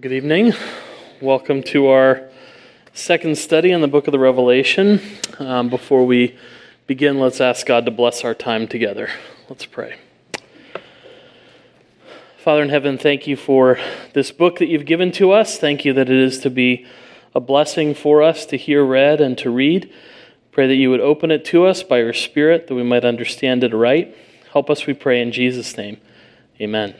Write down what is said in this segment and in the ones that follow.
Good evening. Welcome to our second study on the book of the Revelation. Um, before we begin, let's ask God to bless our time together. Let's pray. Father in heaven, thank you for this book that you've given to us. Thank you that it is to be a blessing for us to hear read and to read. Pray that you would open it to us by your Spirit that we might understand it right. Help us, we pray, in Jesus' name. Amen.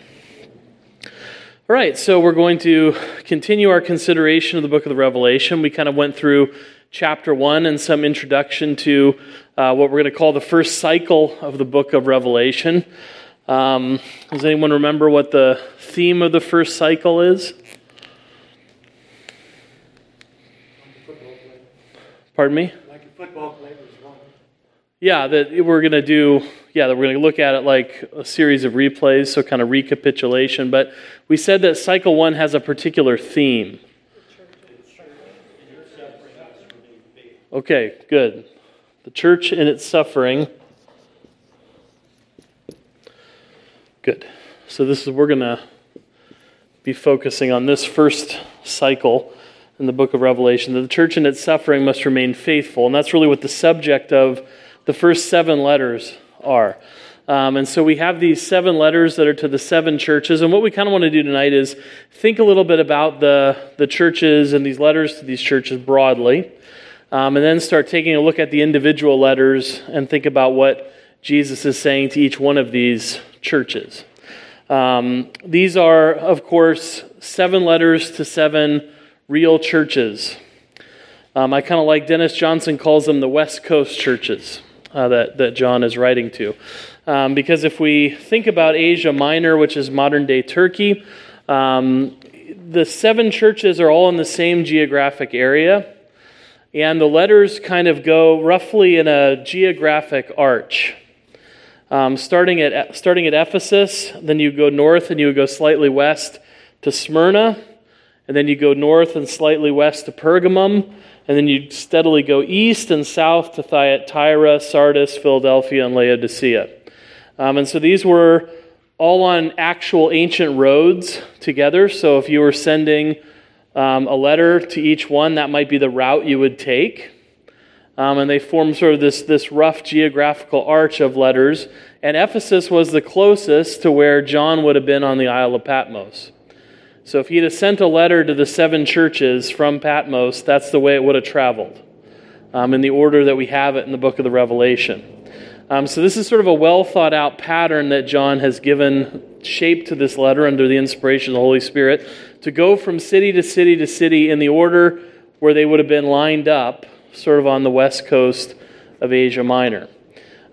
All right, so we're going to continue our consideration of the book of the Revelation. We kind of went through chapter one and some introduction to uh, what we're going to call the first cycle of the book of Revelation. Um, does anyone remember what the theme of the first cycle is? Pardon me? Like a football player Yeah, that we're going to do yeah, we're going to look at it like a series of replays, so kind of recapitulation. But we said that cycle one has a particular theme. Okay, good. The church in its suffering. Good. So this is we're going to be focusing on this first cycle in the book of Revelation. That the church in its suffering must remain faithful, and that's really what the subject of the first seven letters are. Um, and so we have these seven letters that are to the seven churches. And what we kind of want to do tonight is think a little bit about the, the churches and these letters to these churches broadly. Um, and then start taking a look at the individual letters and think about what Jesus is saying to each one of these churches. Um, these are, of course, seven letters to seven real churches. Um, I kind of like Dennis Johnson calls them the West Coast churches uh, that, that John is writing to. Um, because if we think about Asia Minor, which is modern day Turkey, um, the seven churches are all in the same geographic area, and the letters kind of go roughly in a geographic arch. Um, starting, at, starting at Ephesus, then you go north and you go slightly west to Smyrna, and then you go north and slightly west to Pergamum, and then you steadily go east and south to Thyatira, Sardis, Philadelphia, and Laodicea. Um, and so these were all on actual ancient roads together. So if you were sending um, a letter to each one, that might be the route you would take. Um, and they form sort of this, this rough geographical arch of letters. And Ephesus was the closest to where John would have been on the Isle of Patmos. So if he'd have sent a letter to the seven churches from Patmos, that's the way it would have traveled, um, in the order that we have it in the book of the Revelation. Um, so this is sort of a well thought out pattern that John has given shape to this letter under the inspiration of the Holy Spirit to go from city to city to city in the order where they would have been lined up, sort of on the west coast of Asia Minor.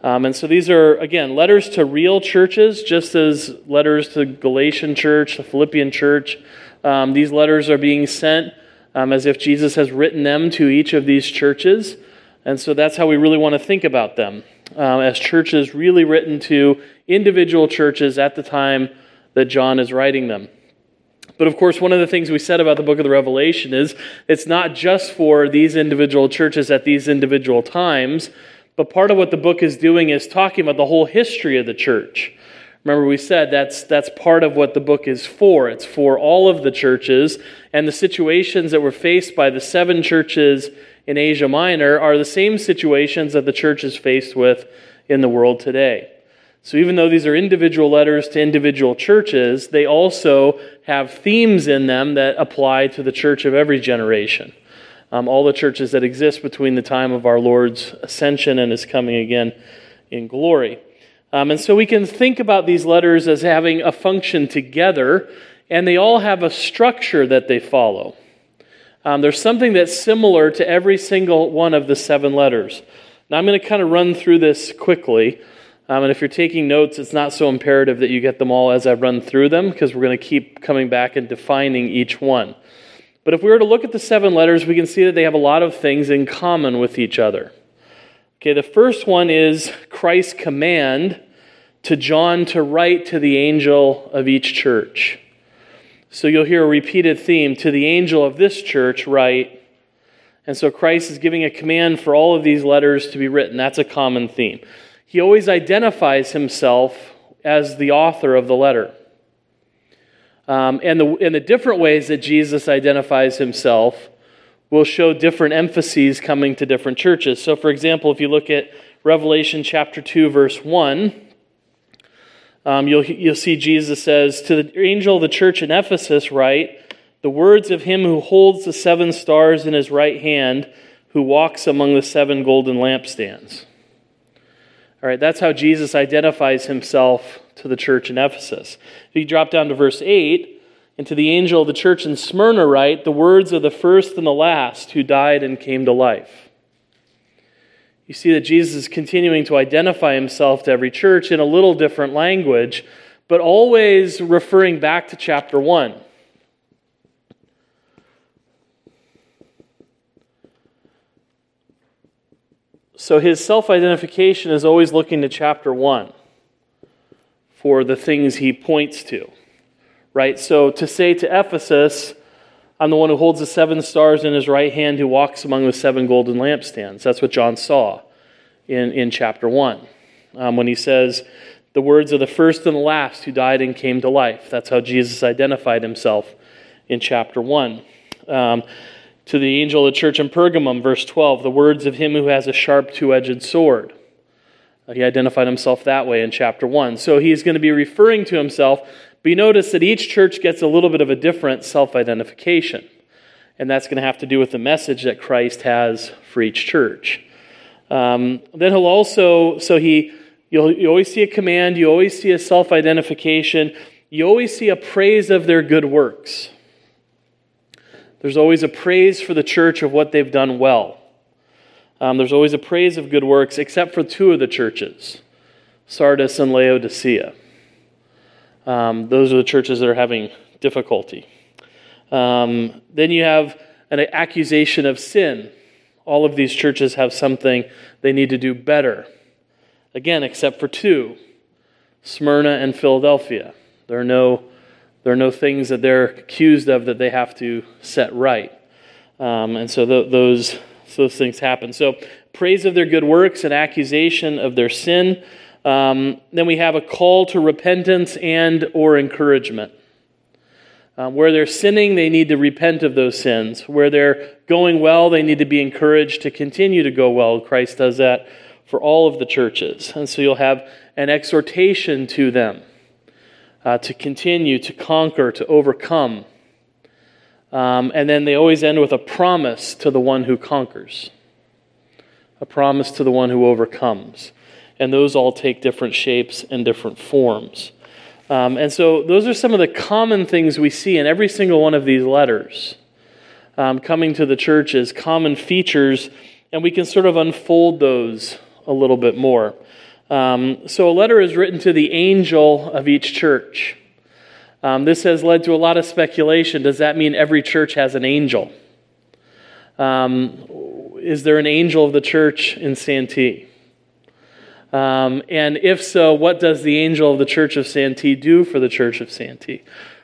Um, and so these are, again, letters to real churches, just as letters to Galatian church, the Philippian church. Um, these letters are being sent um, as if Jesus has written them to each of these churches. And so that's how we really want to think about them um, as churches really written to individual churches at the time that John is writing them. But of course, one of the things we said about the book of the Revelation is it's not just for these individual churches at these individual times but part of what the book is doing is talking about the whole history of the church. Remember, we said that's, that's part of what the book is for. It's for all of the churches, and the situations that were faced by the seven churches in Asia Minor are the same situations that the church is faced with in the world today. So, even though these are individual letters to individual churches, they also have themes in them that apply to the church of every generation um, all the churches that exist between the time of our Lord's ascension and his coming again in glory. Um, and so we can think about these letters as having a function together, and they all have a structure that they follow. Um, there's something that's similar to every single one of the seven letters. Now, I'm going to kind of run through this quickly. Um, and if you're taking notes, it's not so imperative that you get them all as I run through them because we're going to keep coming back and defining each one. But if we were to look at the seven letters, we can see that they have a lot of things in common with each other. Okay, the first one is Christ's command to John to write to the angel of each church. So you'll hear a repeated theme to the angel of this church, write. And so Christ is giving a command for all of these letters to be written. That's a common theme. He always identifies himself as the author of the letter. Um, and, the, and the different ways that Jesus identifies himself will show different emphases coming to different churches. So, for example, if you look at Revelation chapter 2, verse 1, um, you'll, you'll see Jesus says, To the angel of the church in Ephesus, write, the words of him who holds the seven stars in his right hand, who walks among the seven golden lampstands. All right, that's how Jesus identifies himself to the church in Ephesus. If you drop down to verse 8, and to the angel of the church in Smyrna write, the words of the first and the last who died and came to life. You see that Jesus is continuing to identify himself to every church in a little different language, but always referring back to chapter 1. So his self identification is always looking to chapter 1 for the things he points to. Right? So to say to Ephesus, I'm the one who holds the seven stars in his right hand, who walks among the seven golden lampstands. That's what John saw in, in chapter 1. Um, when he says, the words of the first and the last who died and came to life. That's how Jesus identified himself in chapter 1. Um, to the angel of the church in Pergamum, verse 12, the words of him who has a sharp two edged sword. Uh, he identified himself that way in chapter 1. So he's going to be referring to himself, but you notice that each church gets a little bit of a different self identification. And that's going to have to do with the message that Christ has for each church. Um, then he'll also, so he, you'll, you always see a command, you always see a self identification, you always see a praise of their good works. There's always a praise for the church of what they've done well. Um, there's always a praise of good works, except for two of the churches Sardis and Laodicea. Um, those are the churches that are having difficulty. Um, then you have an accusation of sin. All of these churches have something they need to do better. Again, except for two Smyrna and Philadelphia. There are no there are no things that they're accused of that they have to set right. Um, and so th- those, those things happen. So, praise of their good works and accusation of their sin. Um, then we have a call to repentance and or encouragement. Um, where they're sinning, they need to repent of those sins. Where they're going well, they need to be encouraged to continue to go well. Christ does that for all of the churches. And so you'll have an exhortation to them uh, to continue, to conquer, to overcome. Um, and then they always end with a promise to the one who conquers, a promise to the one who overcomes. And those all take different shapes and different forms. Um, and so those are some of the common things we see in every single one of these letters um, coming to the church churches, common features, and we can sort of unfold those a little bit more. Um, so, a letter is written to the angel of each church. Um, this has led to a lot of speculation. Does that mean every church has an angel? Um, is there an angel of the church in Santee? Um, and if so, what does the angel of the church of Santee do for the church of Santee?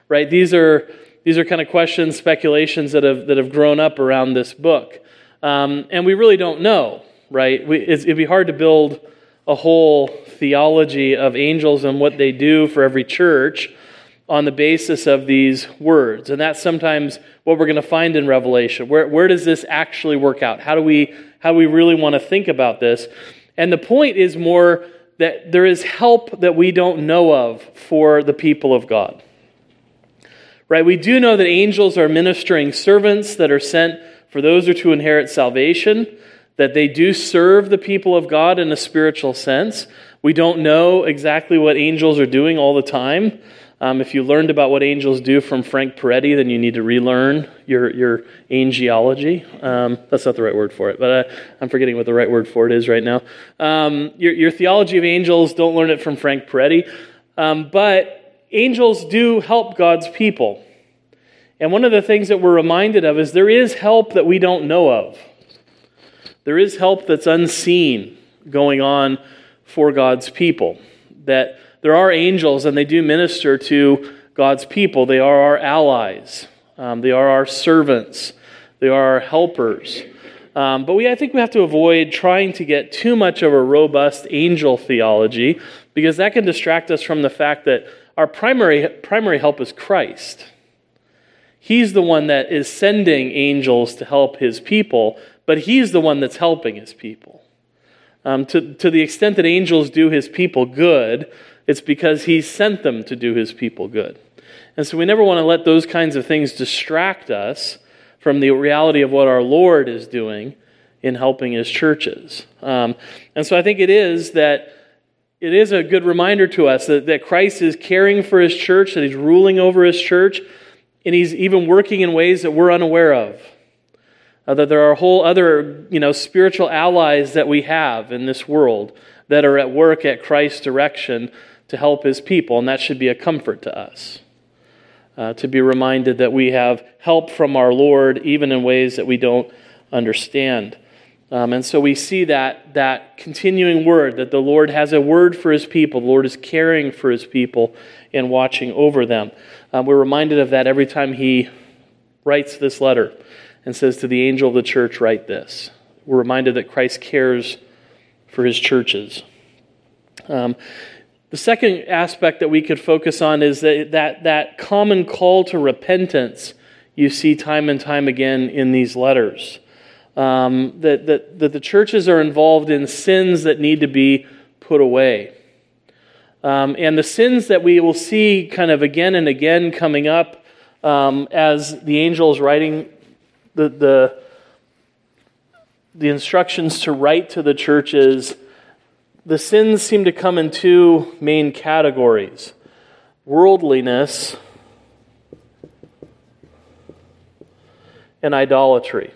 Right? These are these are kind of questions, speculations that have that have grown up around this book, um, and we really don't know. Right? We, it'd be hard to build a whole theology of angels and what they do for every church on the basis of these words. And that's sometimes what we're going to find in Revelation. Where, where does this actually work out? How do we how do we really want to think about this? And the point is more that there is help that we don't know of for the people of God. Right? We do know that angels are ministering servants that are sent for those who are to inherit salvation that they do serve the people of God in a spiritual sense. We don't know exactly what angels are doing all the time. Um, if you learned about what angels do from Frank Peretti, then you need to relearn your, your angelology. Um, that's not the right word for it, but uh, I'm forgetting what the right word for it is right now. Um, your, your, theology of angels, don't learn it from Frank Peretti. Um, but angels do help God's people. And one of the things that we're reminded of is there is help that we don't know of. There is help that's unseen going on for God's people. That there are angels and they do minister to God's people. They are our allies, um, they are our servants, they are our helpers. Um, but we, I think we have to avoid trying to get too much of a robust angel theology because that can distract us from the fact that our primary, primary help is Christ. He's the one that is sending angels to help his people, but he's the one that's helping his people. Um, to, to the extent that angels do his people good, it's because he sent them to do his people good. And so we never want to let those kinds of things distract us from the reality of what our Lord is doing in helping his churches. Um, and so I think it is that it is a good reminder to us that, that Christ is caring for his church, that he's ruling over his church, and he's even working in ways that we're unaware of. Uh, that there are whole other you know, spiritual allies that we have in this world that are at work at Christ's direction to help his people, and that should be a comfort to us. Uh, to be reminded that we have help from our Lord, even in ways that we don't understand. Um, and so we see that, that continuing word that the Lord has a word for his people. The Lord is caring for his people and watching over them. Uh, we're reminded of that every time he writes this letter and says to the angel of the church, Write this. We're reminded that Christ cares for his churches. Um, the second aspect that we could focus on is that, that, that common call to repentance you see time and time again in these letters um, that, that, that the churches are involved in sins that need to be put away. Um, and the sins that we will see kind of again and again coming up um, as the angel is writing the, the, the instructions to write to the churches, the sins seem to come in two main categories worldliness and idolatry.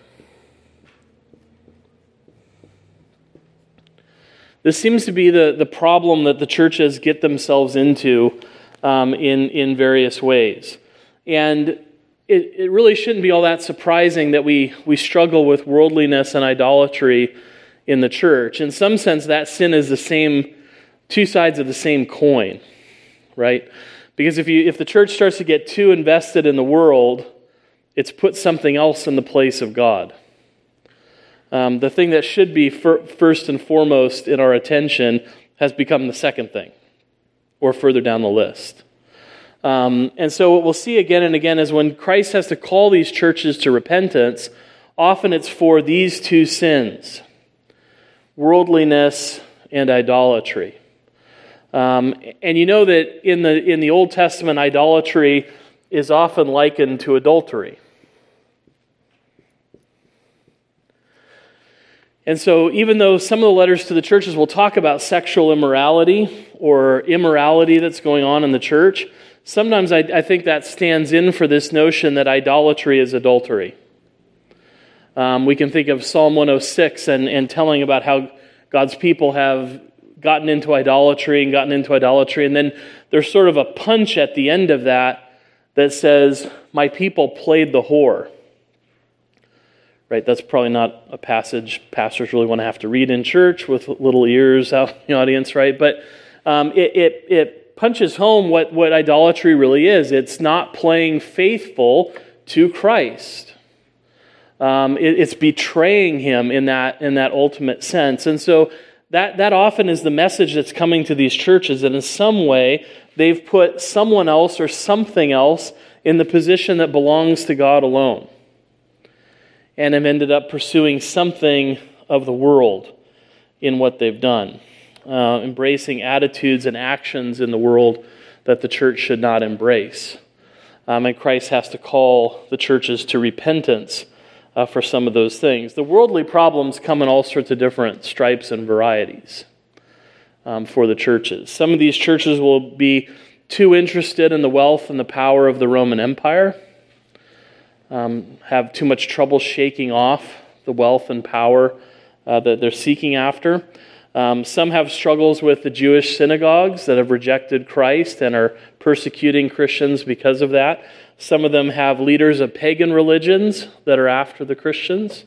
This seems to be the, the problem that the churches get themselves into um, in, in various ways. And it, it really shouldn't be all that surprising that we, we struggle with worldliness and idolatry in the church. In some sense, that sin is the same, two sides of the same coin, right? Because if, you, if the church starts to get too invested in the world, it's put something else in the place of God. Um, the thing that should be fir- first and foremost in our attention has become the second thing, or further down the list. Um, and so, what we'll see again and again is when Christ has to call these churches to repentance, often it's for these two sins worldliness and idolatry. Um, and you know that in the, in the Old Testament, idolatry is often likened to adultery. And so, even though some of the letters to the churches will talk about sexual immorality or immorality that's going on in the church, sometimes I, I think that stands in for this notion that idolatry is adultery. Um, we can think of Psalm 106 and, and telling about how God's people have gotten into idolatry and gotten into idolatry. And then there's sort of a punch at the end of that that says, My people played the whore right? That's probably not a passage pastors really want to have to read in church with little ears out in the audience, right? But um, it, it, it punches home what, what idolatry really is it's not playing faithful to Christ. Um, it, it's betraying him in that, in that ultimate sense. And so that, that often is the message that's coming to these churches that in some way they've put someone else or something else in the position that belongs to God alone and have ended up pursuing something of the world in what they've done, uh, embracing attitudes and actions in the world that the church should not embrace. Um, and Christ has to call the churches to repentance uh, for some of those things. The worldly problems come in all sorts of different stripes and varieties um, for the churches. Some of these churches will be too interested in the wealth and the power of the Roman Empire um, have too much trouble shaking off the wealth and power uh, that they're seeking after. Um, some have struggles with the Jewish synagogues that have rejected Christ and are persecuting Christians because of that. Some of them have leaders of pagan religions that are after the Christians.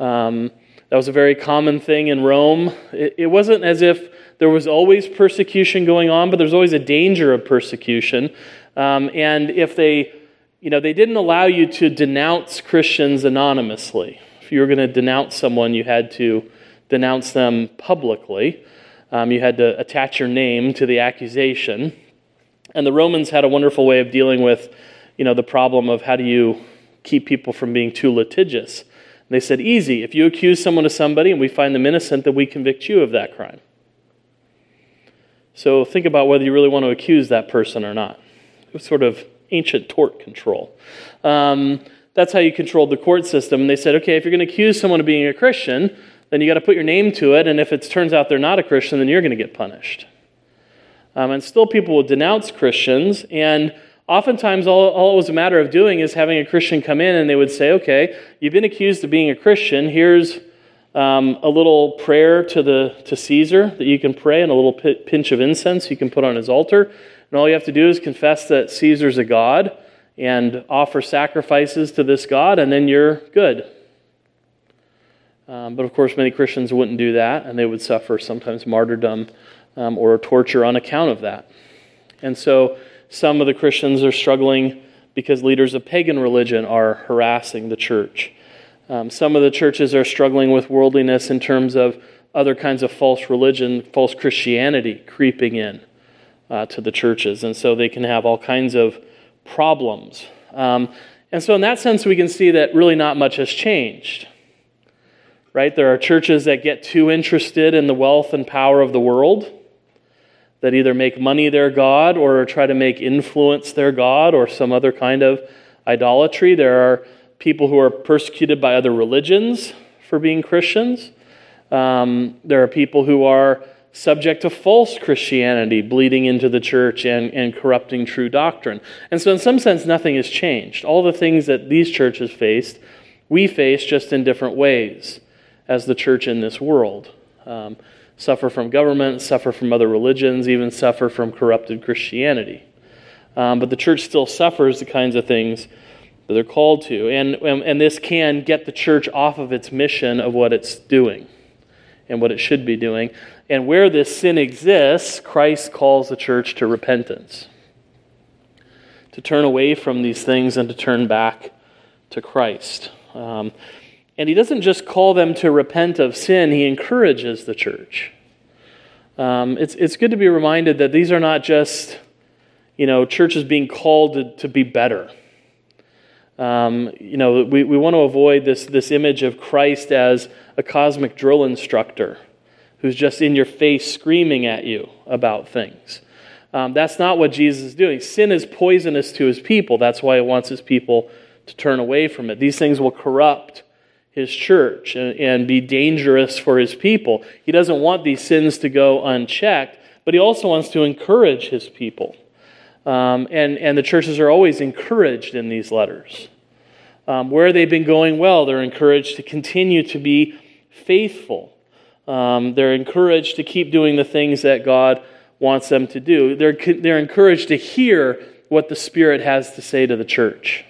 Um, that was a very common thing in Rome. It, it, wasn't as if there was always persecution going on, but there's always a danger of persecution. Um, and if they you know, they didn't allow you to denounce Christians anonymously. If you were going to denounce someone, you had to denounce them publicly. Um, you had to attach your name to the accusation. And the Romans had a wonderful way of dealing with, you know, the problem of how do you keep people from being too litigious. And they said, easy. If you accuse someone of somebody and we find them innocent, then we convict you of that crime. So think about whether you really want to accuse that person or not. It was sort of ancient tort control. Um, that's how you controlled the court system. And they said, okay, if you're going to accuse someone of being a Christian, then you got to put your name to it. And if it turns out they're not a Christian, then you're going to get punished. Um, and still, people will denounce Christians. And oftentimes, all, all it was a matter of doing is having a Christian come in and they would say, okay, you've been accused of being a Christian. Here's um, a little prayer to, the, to Caesar that you can pray, and a little pinch of incense you can put on his altar. And all you have to do is confess that Caesar's a god and offer sacrifices to this God, and then you're good. Um, but of course, many Christians wouldn't do that, and they would suffer sometimes martyrdom um, or torture on account of that. And so some of the Christians are struggling because leaders of pagan religion are harassing the church. Um, some of the churches are struggling with worldliness in terms of other kinds of false religion, false Christianity creeping in uh, to the churches. And so they can have all kinds of problems. Um, and so, in that sense, we can see that really not much has changed. Right? There are churches that get too interested in the wealth and power of the world, that either make money their God or try to make influence their God or some other kind of idolatry. There are people who are persecuted by other religions for being Christians. Um, there are people who are subject to false Christianity bleeding into the church and, and corrupting true doctrine. And so, in some sense, nothing has changed. All the things that these churches faced, we face just in different ways as the church in this world. Um, suffer from government, suffer from other religions, even suffer from corrupted Christianity. Um, but the church still suffers the kinds of things that they're called to. And, and this can get the church off of its mission of what it's doing and what it should be doing. And where this sin exists, Christ calls the church to repentance, to turn away from these things and to turn back to Christ. Um, and he doesn't just call them to repent of sin, he encourages the church. Um, it's, it's good to be reminded that these are not just, you know, churches being called to, to be better. Um, you know, we, we want to avoid this, this image of Christ as a cosmic drill instructor who's just in your face screaming at you about things. Um, that's not what Jesus is doing. Sin is poisonous to his people. That's why he wants his people to turn away from it. These things will corrupt his church and, and be dangerous for his people. He doesn't want these sins to go unchecked, but he also wants to encourage his people. Um, and, and the churches are always encouraged in these letters. Um, where they've been going well, they're encouraged to continue to be faithful. Um, they're encouraged to keep doing the things that God wants them to do. They're, they're encouraged to hear what the Spirit has to say to the church.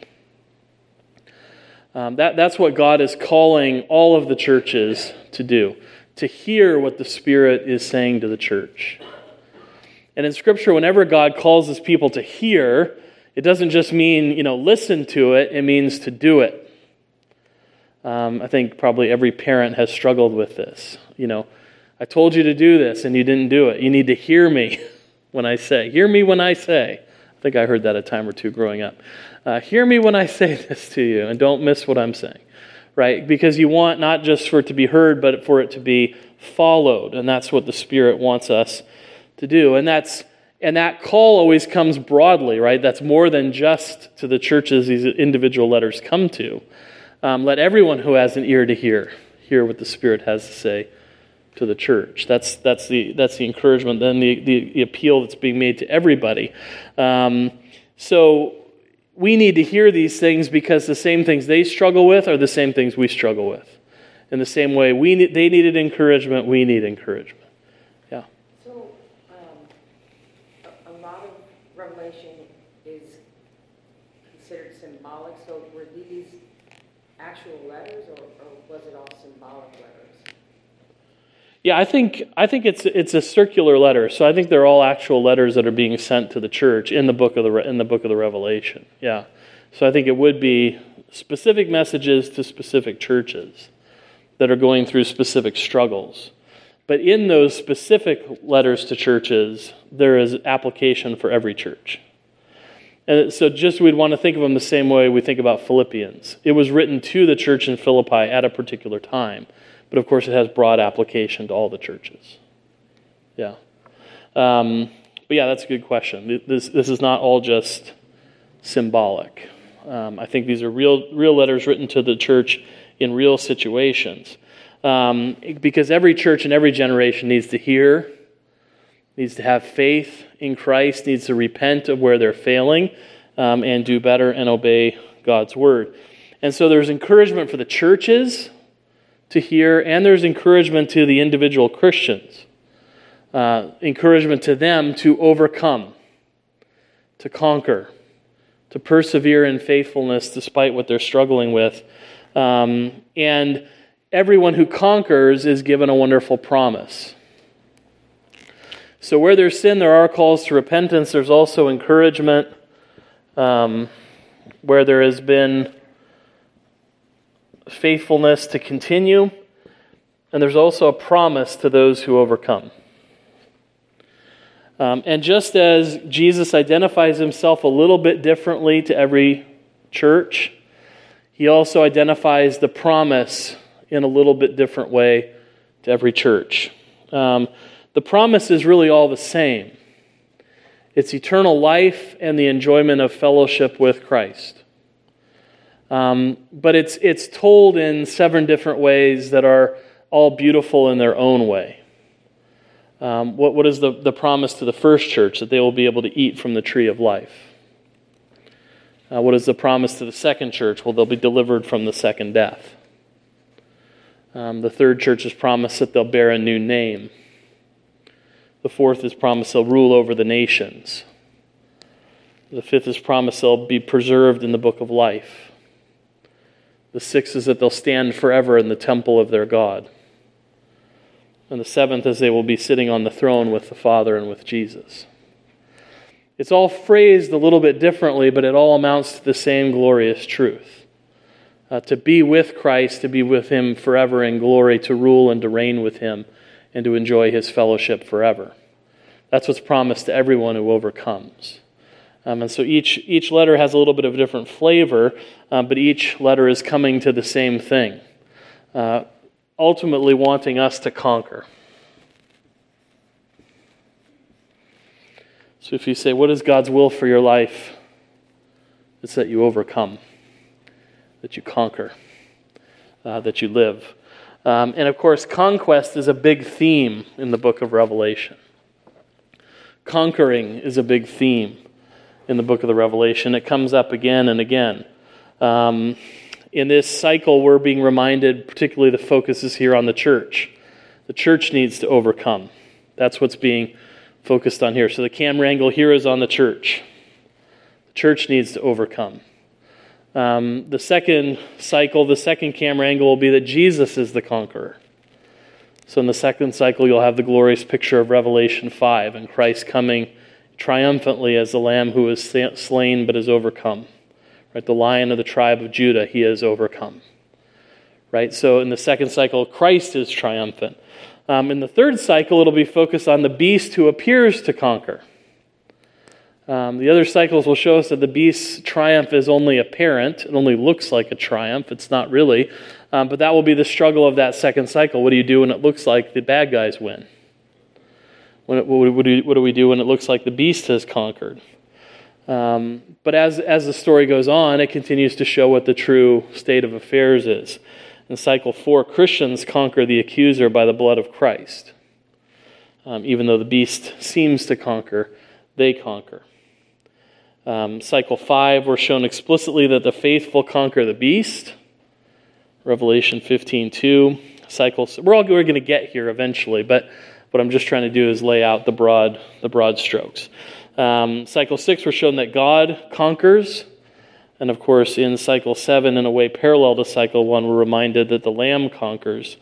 Um, that, that's what God is calling all of the churches to do, to hear what the Spirit is saying to the church. And in Scripture, whenever God calls his people to hear, it doesn't just mean, you know, listen to it, it means to do it. Um, I think probably every parent has struggled with this. You know, I told you to do this and you didn't do it. You need to hear me when I say. Hear me when I say. I think I heard that a time or two growing up. Uh, hear me when I say this to you and don't miss what I'm saying, right? Because you want not just for it to be heard, but for it to be followed. And that's what the Spirit wants us to do. And that's and that call always comes broadly, right? That's more than just to the churches these individual letters come to. Um, let everyone who has an ear to hear hear what the Spirit has to say to the church. That's, that's, the, that's the encouragement, then the, the, the appeal that's being made to everybody. Um, so we need to hear these things because the same things they struggle with are the same things we struggle with. In the same way, we they needed encouragement, we need encouragement. Yeah, I think I think it's it's a circular letter. So I think they're all actual letters that are being sent to the church in the book of the in the book of the Revelation. Yeah. So I think it would be specific messages to specific churches that are going through specific struggles. But in those specific letters to churches, there is application for every church. And so, just we'd want to think of them the same way we think about Philippians. It was written to the church in Philippi at a particular time, but of course, it has broad application to all the churches. Yeah. Um, but yeah, that's a good question. This, this is not all just symbolic. Um, I think these are real, real letters written to the church in real situations. Um, because every church in every generation needs to hear, needs to have faith in Christ, needs to repent of where they're failing, um, and do better and obey God's word. And so there's encouragement for the churches to hear, and there's encouragement to the individual Christians. Uh, encouragement to them to overcome, to conquer, to persevere in faithfulness despite what they're struggling with. Um, and everyone who conquers is given a wonderful promise. So, where there's sin, there are calls to repentance. There's also encouragement. Um, where there has been faithfulness to continue. And there's also a promise to those who overcome. Um, and just as Jesus identifies himself a little bit differently to every church, he also identifies the promise in a little bit different way to every church. Um, the promise is really all the same it's eternal life and the enjoyment of fellowship with Christ. Um, but it's, it's told in seven different ways that are all beautiful in their own way. Um, what, what is the, the promise to the first church? That they will be able to eat from the tree of life. Uh, what is the promise to the second church? Well, they'll be delivered from the second death. Um, the third church is promised that they'll bear a new name. The fourth is promised they'll rule over the nations. The fifth is promised they'll be preserved in the book of life. The sixth is that they'll stand forever in the temple of their God. And the seventh is they will be sitting on the throne with the Father and with Jesus. It's all phrased a little bit differently, but it all amounts to the same glorious truth. Uh, to be with Christ, to be with Him forever in glory, to rule and to reign with Him, and to enjoy His fellowship forever. That's what's promised to everyone who overcomes. Um, and so each, each letter has a little bit of a different flavor, uh, but each letter is coming to the same thing. Uh, ultimately wanting us to conquer. So if you say, What is God's will for your life? It's that you overcome, that you conquer, uh, that you live. Um, and of course, conquest is a big theme in the book of Revelation. Conquering is a big theme in the book of the Revelation. It comes up again and again. Um, in this cycle, we're being reminded, particularly the focus is here on the church. The church needs to overcome. That's what's being focused on here. So the camera angle here is on the church. The church needs to overcome. Um, the second cycle, the second camera angle will be that Jesus is the conqueror. So in the second cycle, you'll have the glorious picture of Revelation 5 and Christ coming triumphantly as the lamb who is slain but is overcome. Right? The lion of the tribe of Judah, he has overcome. Right? So in the second cycle, Christ is triumphant. Um, in the third cycle, it'll be focused on the beast who appears to conquer. Um, the other cycles will show us that the beast's triumph is only apparent. It only looks like a triumph. It's not really. Um, but that will be the struggle of that second cycle. What do you do when it looks like the bad guys win? What, what, do we, what do we do when it looks like the beast has conquered? Um, but as, as the story goes on, it continues to show what the true state of affairs is. In cycle four, Christians conquer the accuser by the blood of Christ. Um, even though the beast seems to conquer, they conquer. Um, cycle five, we're shown explicitly that the faithful conquer the beast. Revelation 15 2. Cycle, we're all we're going to get here eventually, but what I'm just trying to do is lay out the broad, the broad strokes. Um, cycle six, we're shown that God conquers. And of course, in cycle seven, in a way parallel to cycle one, we're reminded that the Lamb conquers,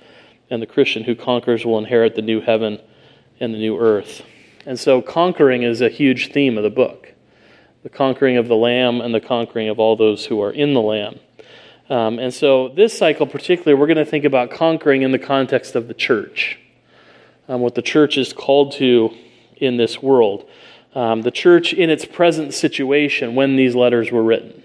and the Christian who conquers will inherit the new heaven and the new earth. And so, conquering is a huge theme of the book the conquering of the Lamb and the conquering of all those who are in the Lamb. Um, and so, this cycle, particularly, we're going to think about conquering in the context of the church. Um, what the church is called to in this world. Um, the church in its present situation when these letters were written.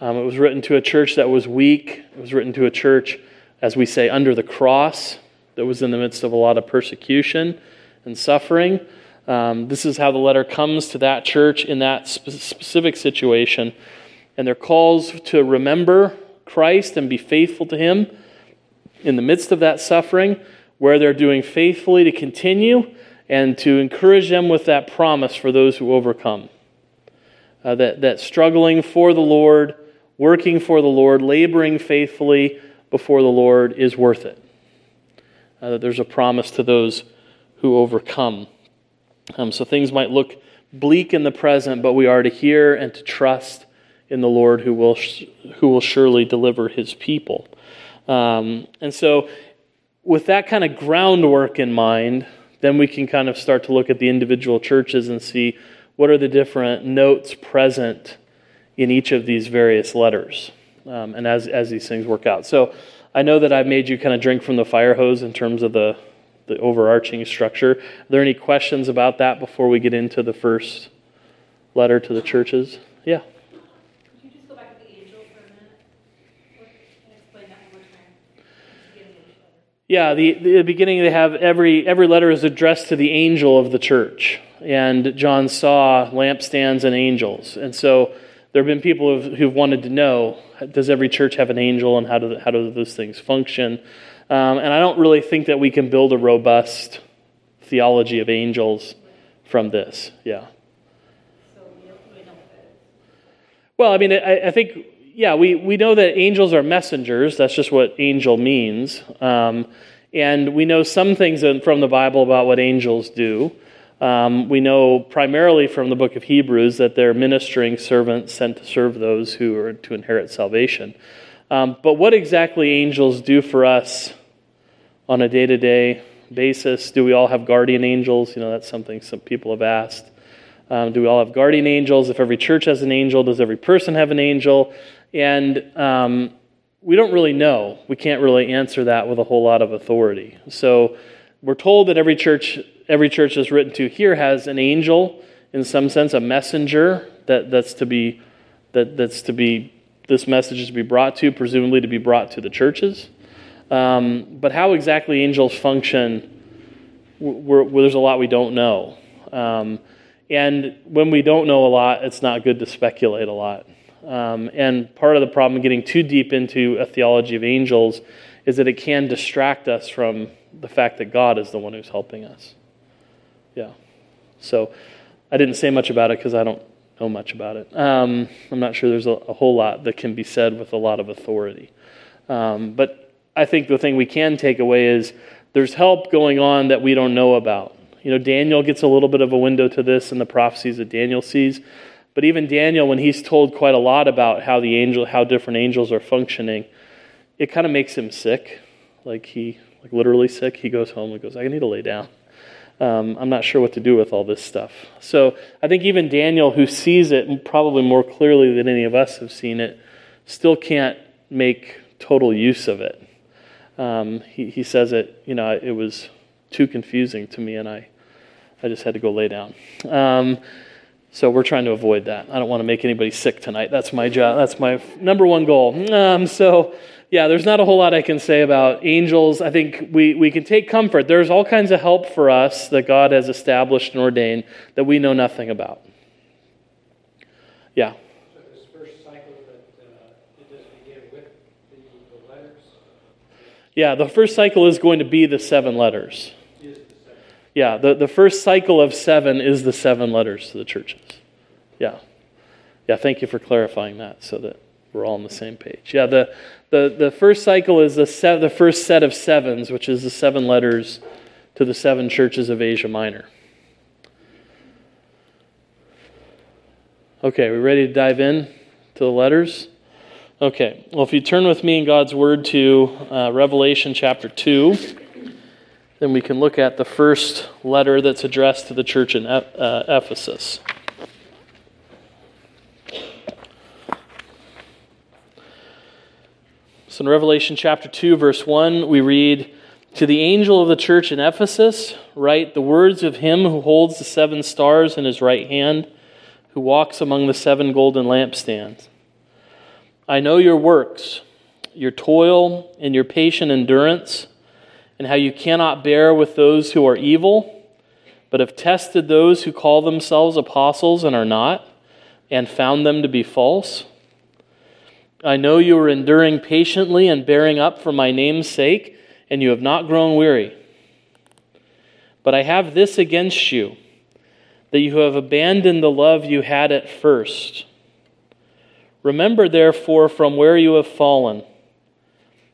Um, it was written to a church that was weak. It was written to a church, as we say, under the cross, that was in the midst of a lot of persecution and suffering. Um, this is how the letter comes to that church in that spe- specific situation. And their calls to remember Christ and be faithful to Him in the midst of that suffering, where they're doing faithfully to continue and to encourage them with that promise for those who overcome. Uh, that, that struggling for the Lord working for the Lord, laboring faithfully before the Lord is worth it. Uh, there's a promise to those who overcome. Um, so things might look bleak in the present, but we are to hear and to trust in the Lord who will, who will surely deliver his people. Um, and so, with that kind of groundwork in mind, then we can kind of start to look at the individual churches and see what are the different notes present in each of these various letters um, and as, as these things work out. So I know that I've made you kind of drink from the fire hose in terms of the, the overarching structure. Are there any questions about that before we get into the first letter to the churches? Yeah. Yeah, the, the beginning they have every every letter is addressed to the angel of the church, and John saw lampstands and angels, and so there have been people who've, who've, wanted to know does every church have an angel and how do, how do those things function? Um, and I don't really think that we can build a robust theology of angels from this. Yeah. Well, I mean, I, I think, yeah, we, we know that angels are messengers. That's just what angel means. Um, and we know some things from the Bible about what angels do. Um, we know primarily from the book of Hebrews that they're ministering servants sent to serve those who are to inherit salvation. Um, but what exactly angels do for us on a day to day basis? Do we all have guardian angels? You know, that's something some people have asked. Um, do we all have guardian angels? If every church has an angel, does every person have an angel? And um, we don't really know. We can't really answer that with a whole lot of authority. So we're told that every church every church that's written to here has an angel, in some sense, a messenger that, that's to be that, that's to be this message is to be brought to, presumably to be brought to the churches. Um, but how exactly angels function, we're, we're, there's a lot we don't know. Um, and when we don't know a lot, it's not good to speculate a lot. Um, and part of the problem getting too deep into a theology of angels is that it can distract us from the fact that God is the one who's helping us. Yeah. So I didn't say much about it because I don't know much about it. Um, I'm not sure there's a, a, whole lot that can be said with a lot of authority. Um, but I think the thing we can take away is there's help going on that we don't know about. You know, Daniel gets a little bit of a window to this in the prophecies that Daniel sees. But even Daniel, when he's told quite a lot about how the angel, how different angels are functioning, it kind of makes him sick. Like he, like literally sick. He goes home and goes, I need to lay down um, I'm not sure what to do with all this stuff. So I think even Daniel, who sees it probably more clearly than any of us have seen it, still can't make total use of it. Um, he, he says it, you know, it was too confusing to me, and I, I just had to go lay down. Um, so we're trying to avoid that. I don't want to make anybody sick tonight. That's my job. That's my number one goal. Um, so yeah, there's not a whole lot I can say about angels. I think we, we can take comfort. There's all kinds of help for us that God has established and ordained that we know nothing about. Yeah. So this first cycle that uh. Yeah, the first cycle is going to be the seven letters. Yeah, the, the first cycle of seven is the seven letters to the churches. Yeah. Yeah, thank you for clarifying that so that we're all on the same page. Yeah, the, the, the first cycle is the, se- the first set of sevens, which is the seven letters to the seven churches of Asia Minor. Okay, we ready to dive in to the letters? Okay, well, if you turn with me in God's Word to uh, Revelation chapter 2, then we can look at the first letter that's addressed to the church in uh, Ephesus. So in Revelation chapter 2, verse 1, we read, To the angel of the church in Ephesus, write the words of him who holds the seven stars in his right hand, who walks among the seven golden lampstands. I know your works, your toil, and your patient endurance, and how you cannot bear with those who are evil, but have tested those who call themselves apostles and are not, and found them to be false. I know you are enduring patiently and bearing up for my name's sake and you have not grown weary. But I have this against you, that you have abandoned the love you had at first. Remember, therefore, from where you have fallen.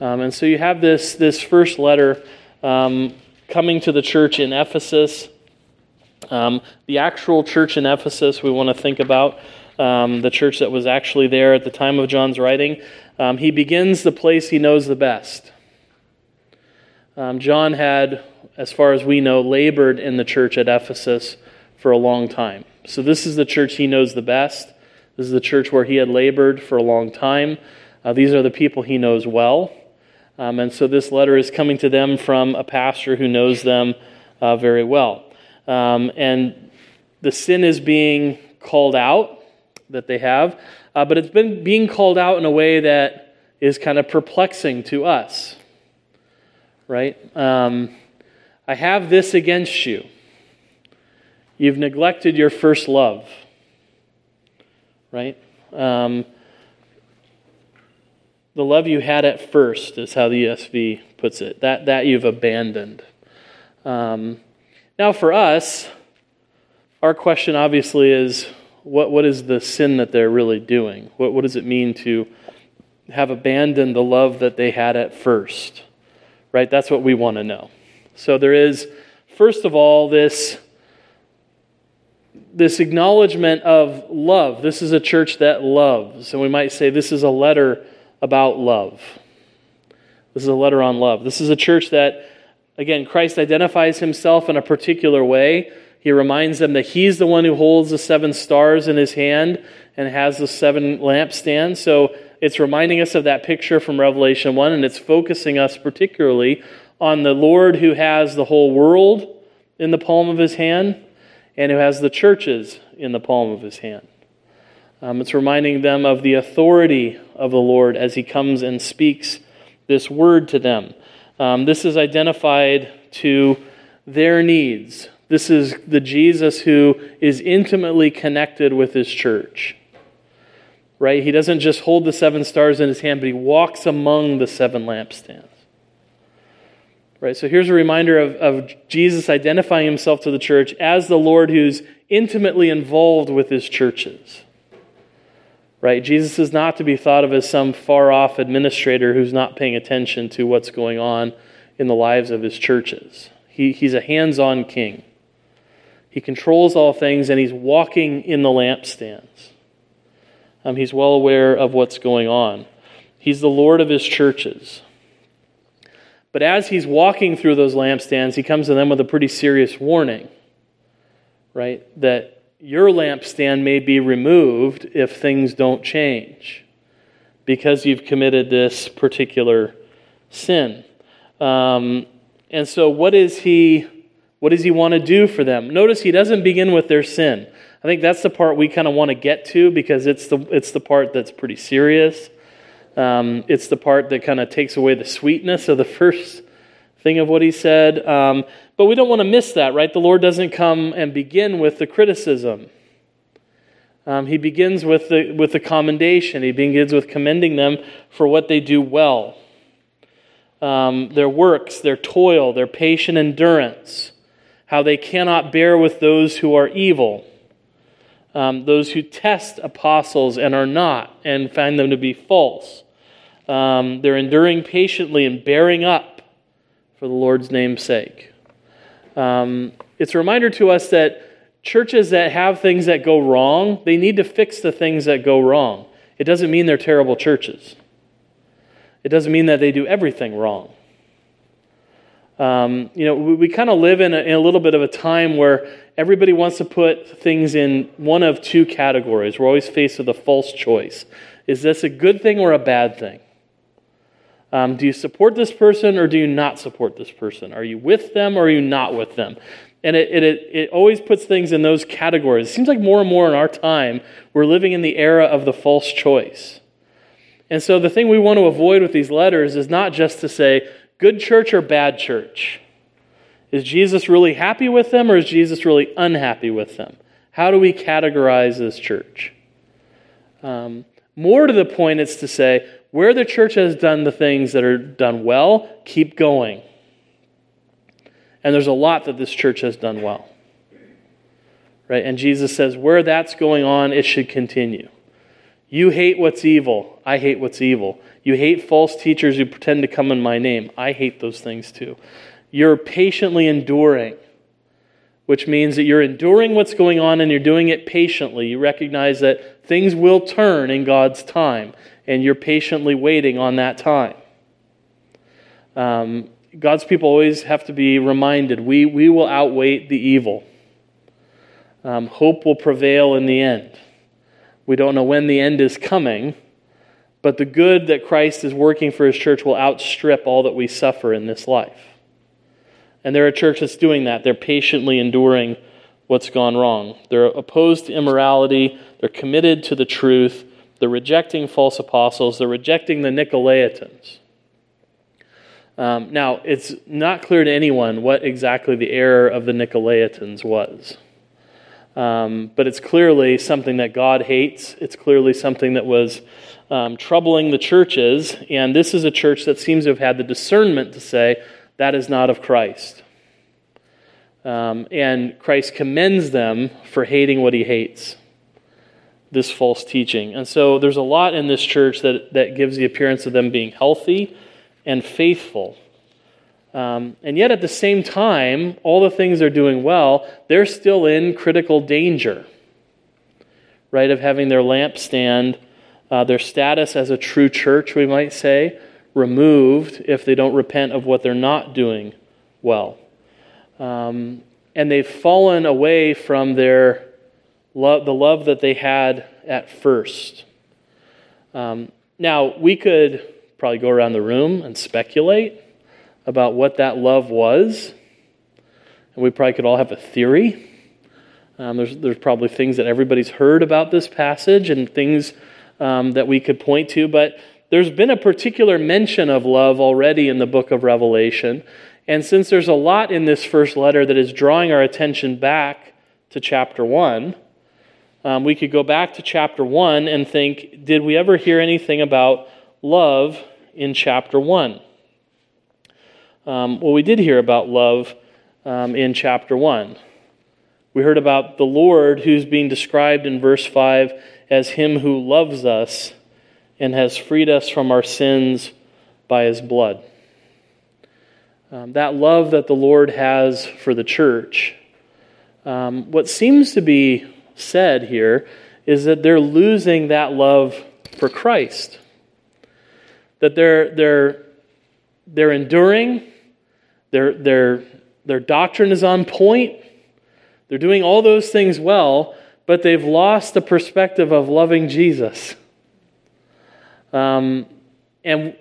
Um, and so you have this, this first letter um, coming to the church in Ephesus. Um, the actual church in Ephesus we want to think about, um, the church that was actually there at the time of John's writing. Um, he begins the place he knows the best. Um, John had, as far as we know, labored in the church at Ephesus for a long time. So this is the church he knows the best. This is the church where he had labored for a long time. Uh, these are the people he knows well. Um, and so this letter is coming to them from a pastor who knows them uh, very well. Um, and the sin is being called out that they have, uh, but it's been being called out in a way that is kind of perplexing to us right? Um, I have this against you. You've neglected your first love, right? Um, the love you had at first is how the ESV puts it. That, that you've abandoned. Um, now, for us, our question obviously is what, what is the sin that they're really doing? What, what does it mean to have abandoned the love that they had at first? right? That's what we want to know. So there is, first of all, this, this acknowledgement of love. This is a church that loves. And we might say this is a letter about love. This is a letter on love. This is a church that, again, Christ identifies himself in a particular way. He reminds them that he's the one who holds the seven stars in his hand and has the seven lampstands. So it's reminding us of that picture from Revelation 1, and it's focusing us particularly on the Lord who has the whole world in the palm of his hand and who has the churches in the palm of his hand. Um, it's reminding them of the authority of the Lord as he comes and speaks this word to them. Um, this is identified to their needs. This is the Jesus who is intimately connected with his church right? He doesn't just hold the seven stars in his hand, but he walks among the seven lampstands. Right? So here's a reminder of, of Jesus identifying himself to the church as the Lord who's intimately involved with his churches. Right? Jesus is not to be thought of as some far off administrator who's not paying attention to what's going on in the lives of his churches. He, he's a hands on king. He controls all things and he's walking in the lampstands. Um, he's well aware of what's going on. He's the Lord of his churches. But as he's walking through those lampstands, he comes to them with a pretty serious warning, right? That your lampstand may be removed if things don't change because you've committed this particular sin. Um, and so, what is he? What does he want to do for them? Notice he doesn't begin with their sin. I think that's the part we kind of want to get to because it's the, it's the part that's pretty serious. Um, it's the part that kind of takes away the sweetness of the first thing of what he said. Um, but we don't want to miss that, right? The Lord doesn't come and begin with the criticism. Um, he begins with the, with the commendation. He begins with commending them for what they do well um, their works, their toil, their patient endurance, how they cannot bear with those who are evil um, those who test apostles and are not, and find them to be false. Um, they're enduring patiently and bearing up for the Lord's name's sake. Um, it's a reminder to us that churches that have things that go wrong, they need to fix the things that go wrong. It doesn't mean they're terrible churches. It doesn't mean that they do everything wrong. Um, you know, we, we kind of live in a, in a little bit of a time where everybody wants to put things in one of two categories. We're always faced with a false choice. Is this a good thing or a bad thing? Um, do you support this person or do you not support this person? Are you with them or are you not with them? And it, it, it always puts things in those categories. It seems like more and more in our time, we're living in the era of the false choice. And so the thing we want to avoid with these letters is not just to say, good church or bad church. Is Jesus really happy with them or is Jesus really unhappy with them? How do we categorize this church? Um, more to the point, it's to say, where the church has done the things that are done well, keep going. And there's a lot that this church has done well. Right? And Jesus says, where that's going on, it should continue. You hate what's evil. I hate what's evil. You hate false teachers who pretend to come in my name. I hate those things too. You're patiently enduring, which means that you're enduring what's going on and you're doing it patiently. You recognize that things will turn in God's time and you're patiently waiting on that time. Um, God's people always have to be reminded we, we will outweigh the evil. Um, hope will prevail in the end. We don't know when the end is coming, but the good that Christ is working for his church will outstrip all that we suffer in this life. And they're a church that's doing that. They're patiently enduring what's gone wrong. They're opposed to immorality, they're committed to the truth, they're rejecting false apostles, they're rejecting the Nicolaitans. Um, now, it's not clear to anyone what exactly the error of the Nicolaitans was. Um, but it's clearly something that God hates. It's clearly something that was um, troubling the churches. And this is a church that seems to have had the discernment to say, that is not of Christ. Um, and Christ commends them for hating what he hates this false teaching. And so there's a lot in this church that, that gives the appearance of them being healthy and faithful. Um, and yet, at the same time, all the things they're doing well, they're still in critical danger, right, of having their lampstand, uh, their status as a true church, we might say, removed if they don't repent of what they're not doing well. Um, and they've fallen away from their love, the love that they had at first. Um, now, we could probably go around the room and speculate about what that love was. And we probably could all have a theory. Um, there's, there's probably things that everybody's heard about this passage and things um, that we could point to, but there's been a particular mention of love already in the book of Revelation. And since there's a lot in this first letter that is drawing our attention back to chapter 1, um, we could go back to chapter 1 and think, did we ever hear anything about love in chapter 1? Um, well, we did hear about love um, in chapter 1. We heard about the Lord who's being described in verse 5 as Him who loves us and has freed us from our sins by His blood. Um, that love that the Lord has for the church, um, what seems to be said here is that they're losing that love for Christ. That they're, they're, they're enduring, their, their, their doctrine is on point, they're doing all those things well, but they've lost the perspective of loving Jesus. Um, and,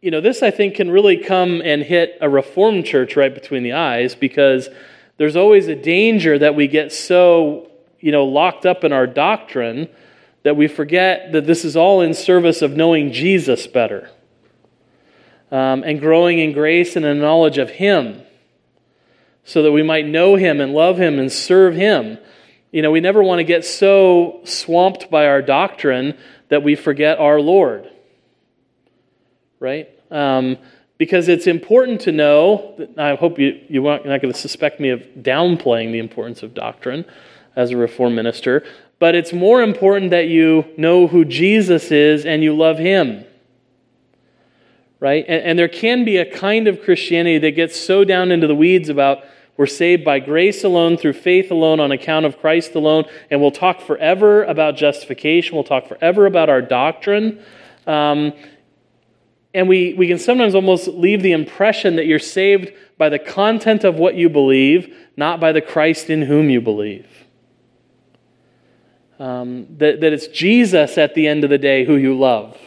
you know, this I think can really come and hit a Reformed church right between the eyes because there's always a danger that we get so you know, locked up in our doctrine that we forget that this is all in service of knowing Jesus better um, and growing in grace and in knowledge of Him so that we might know Him and love Him and serve Him. You know, we never want to get so swamped by our doctrine that we forget our Lord. Right? Um, because it's important to know, I hope you, you're not going to suspect me of downplaying the importance of doctrine as a reform minister, but it's more important that you know who Jesus is and you love him. right? And, and there can be a kind of Christianity that gets so down into the weeds about we're saved by grace alone, through faith alone, on account of Christ alone. And we'll talk forever about justification. We'll talk forever about our doctrine. Um, and we, we can sometimes almost leave the impression that you're saved by the content of what you believe, not by the Christ in whom you believe. Um, that, that it's Jesus at the end of the day who you love.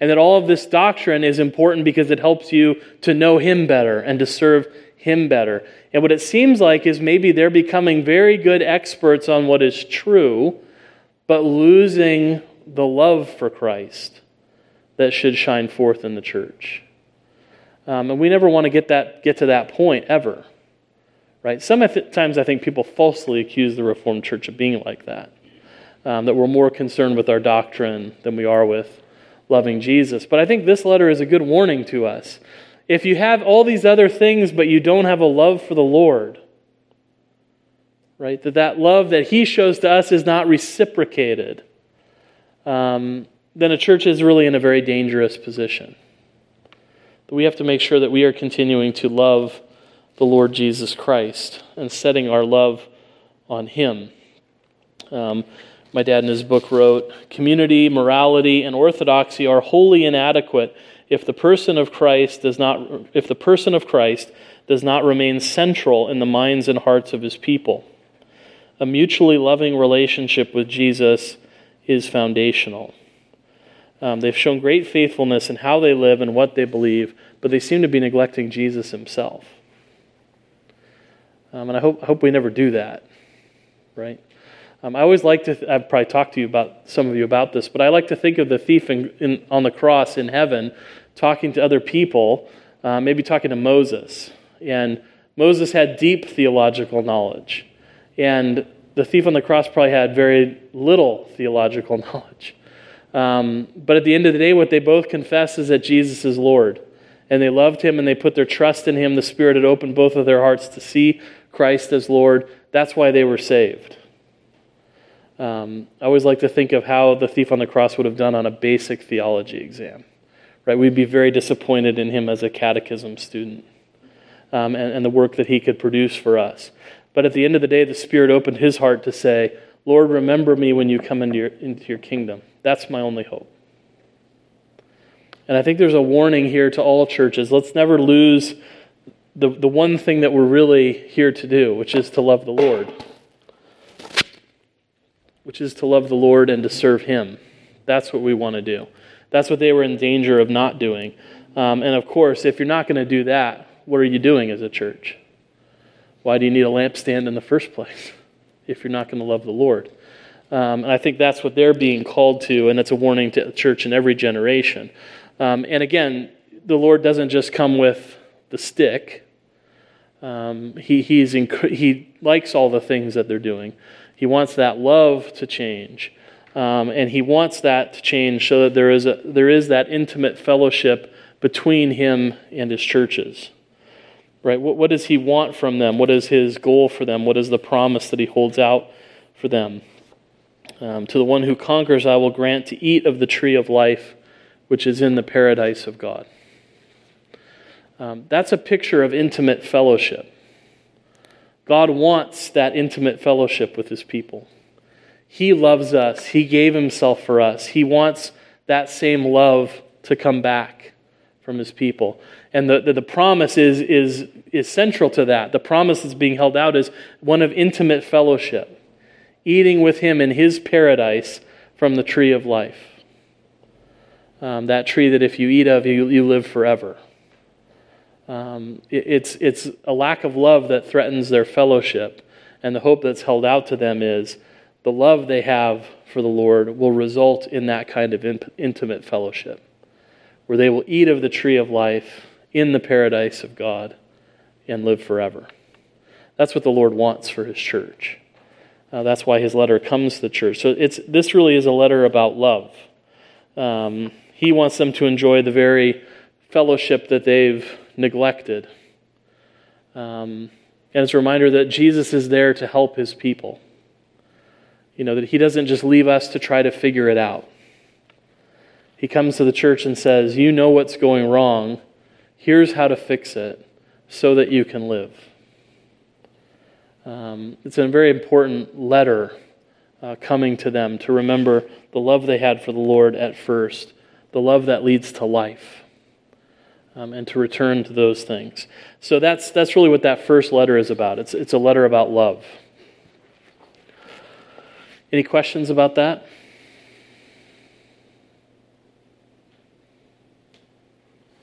And that all of this doctrine is important because it helps you to know Him better and to serve Him better. And what it seems like is maybe they're becoming very good experts on what is true, but losing the love for Christ that should shine forth in the church. Um, and we never want to get, that, get to that point ever. Right? Sometimes I think people falsely accuse the Reformed Church of being like that. Um, that we're more concerned with our doctrine than we are with loving Jesus. But I think this letter is a good warning to us. If you have all these other things, but you don't have a love for the Lord, right? That that love that He shows to us is not reciprocated. Um, then a church is really in a very dangerous position. We have to make sure that we are continuing to love the Lord Jesus Christ and setting our love on Him. Um, my dad in his book wrote Community, morality, and orthodoxy are wholly inadequate if the person of Christ does not, if the person of Christ does not remain central in the minds and hearts of his people. A mutually loving relationship with Jesus is foundational. Um, they've shown great faithfulness in how they live and what they believe, but they seem to be neglecting Jesus himself. Um, and I hope, I hope we never do that, right? Um, I always like to, th- I've probably talked to you about, some of you about this, but I like to think of the thief in, in, on the cross in heaven talking to other people, uh, maybe talking to Moses. And Moses had deep theological knowledge. And the thief on the cross probably had very little theological knowledge. Um, but at the end of the day, what they both confess is that Jesus is Lord. And they loved him and they put their trust in him. The Spirit had opened both of their hearts to see Christ as Lord. That's why they were saved. Um, I always like to think of how the thief on the cross would have done on a basic theology exam. Right? We'd be very disappointed in him as a catechism student um, and, and the work that he could produce for us. But at the end of the day, the Spirit opened his heart to say, Lord, remember me when you come into your, into your kingdom. That's my only hope. And I think there's a warning here to all churches. Let's never lose the, the one thing that we're really here to do, which is to love the Lord. Which is to love the Lord and to serve Him. That's what we want to do. That's what they were in danger of not doing. Um, and of course, if you're not going to do that, what are you doing as a church? Why do you need a lampstand in the first place if you're not going to love the Lord? Um, and I think that's what they're being called to, and it's a warning to the church in every generation. Um, and again, the Lord doesn't just come with the stick. Um, he, he's inc- he likes all the things that they're doing. He wants that love to change. Um, and he wants that to change so that there is, a, there is that intimate fellowship between him and his churches. Right? What, what does he want from them? What is his goal for them? What is the promise that he holds out for them? Um, to the one who conquers, I will grant to eat of the tree of life, which is in the paradise of God. Um, that's a picture of intimate fellowship. God wants that intimate fellowship with his people. He loves us, he gave himself for us. He wants that same love to come back from his people. And the, the, the, promise is, is, is central to that. The promise that's being held out is one of intimate fellowship eating with him in his paradise from the tree of life. Um, that tree that if you eat of, you, you live forever. Um, it, it's, it's a lack of love that threatens their fellowship. And the hope that's held out to them is the love they have for the Lord will result in that kind of in, intimate fellowship, where they will eat of the tree of life in the paradise of God and live forever. That's what the Lord wants for his church. Uh, that's why his letter comes to the church. So it's, this really is a letter about love. Um, he wants them to enjoy the very fellowship that they've neglected. Um, and it's a reminder that Jesus is there to help his people. You know, that he doesn't just leave us to try to figure it out. He comes to the church and says, You know what's going wrong. Here's how to fix it so that you can live. Um, it's a very important letter uh, coming to them to remember the love they had for the Lord at first, the love that leads to life, um, and to return to those things. So that's, that's really what that first letter is about. It's, it's a letter about love. Any questions about that?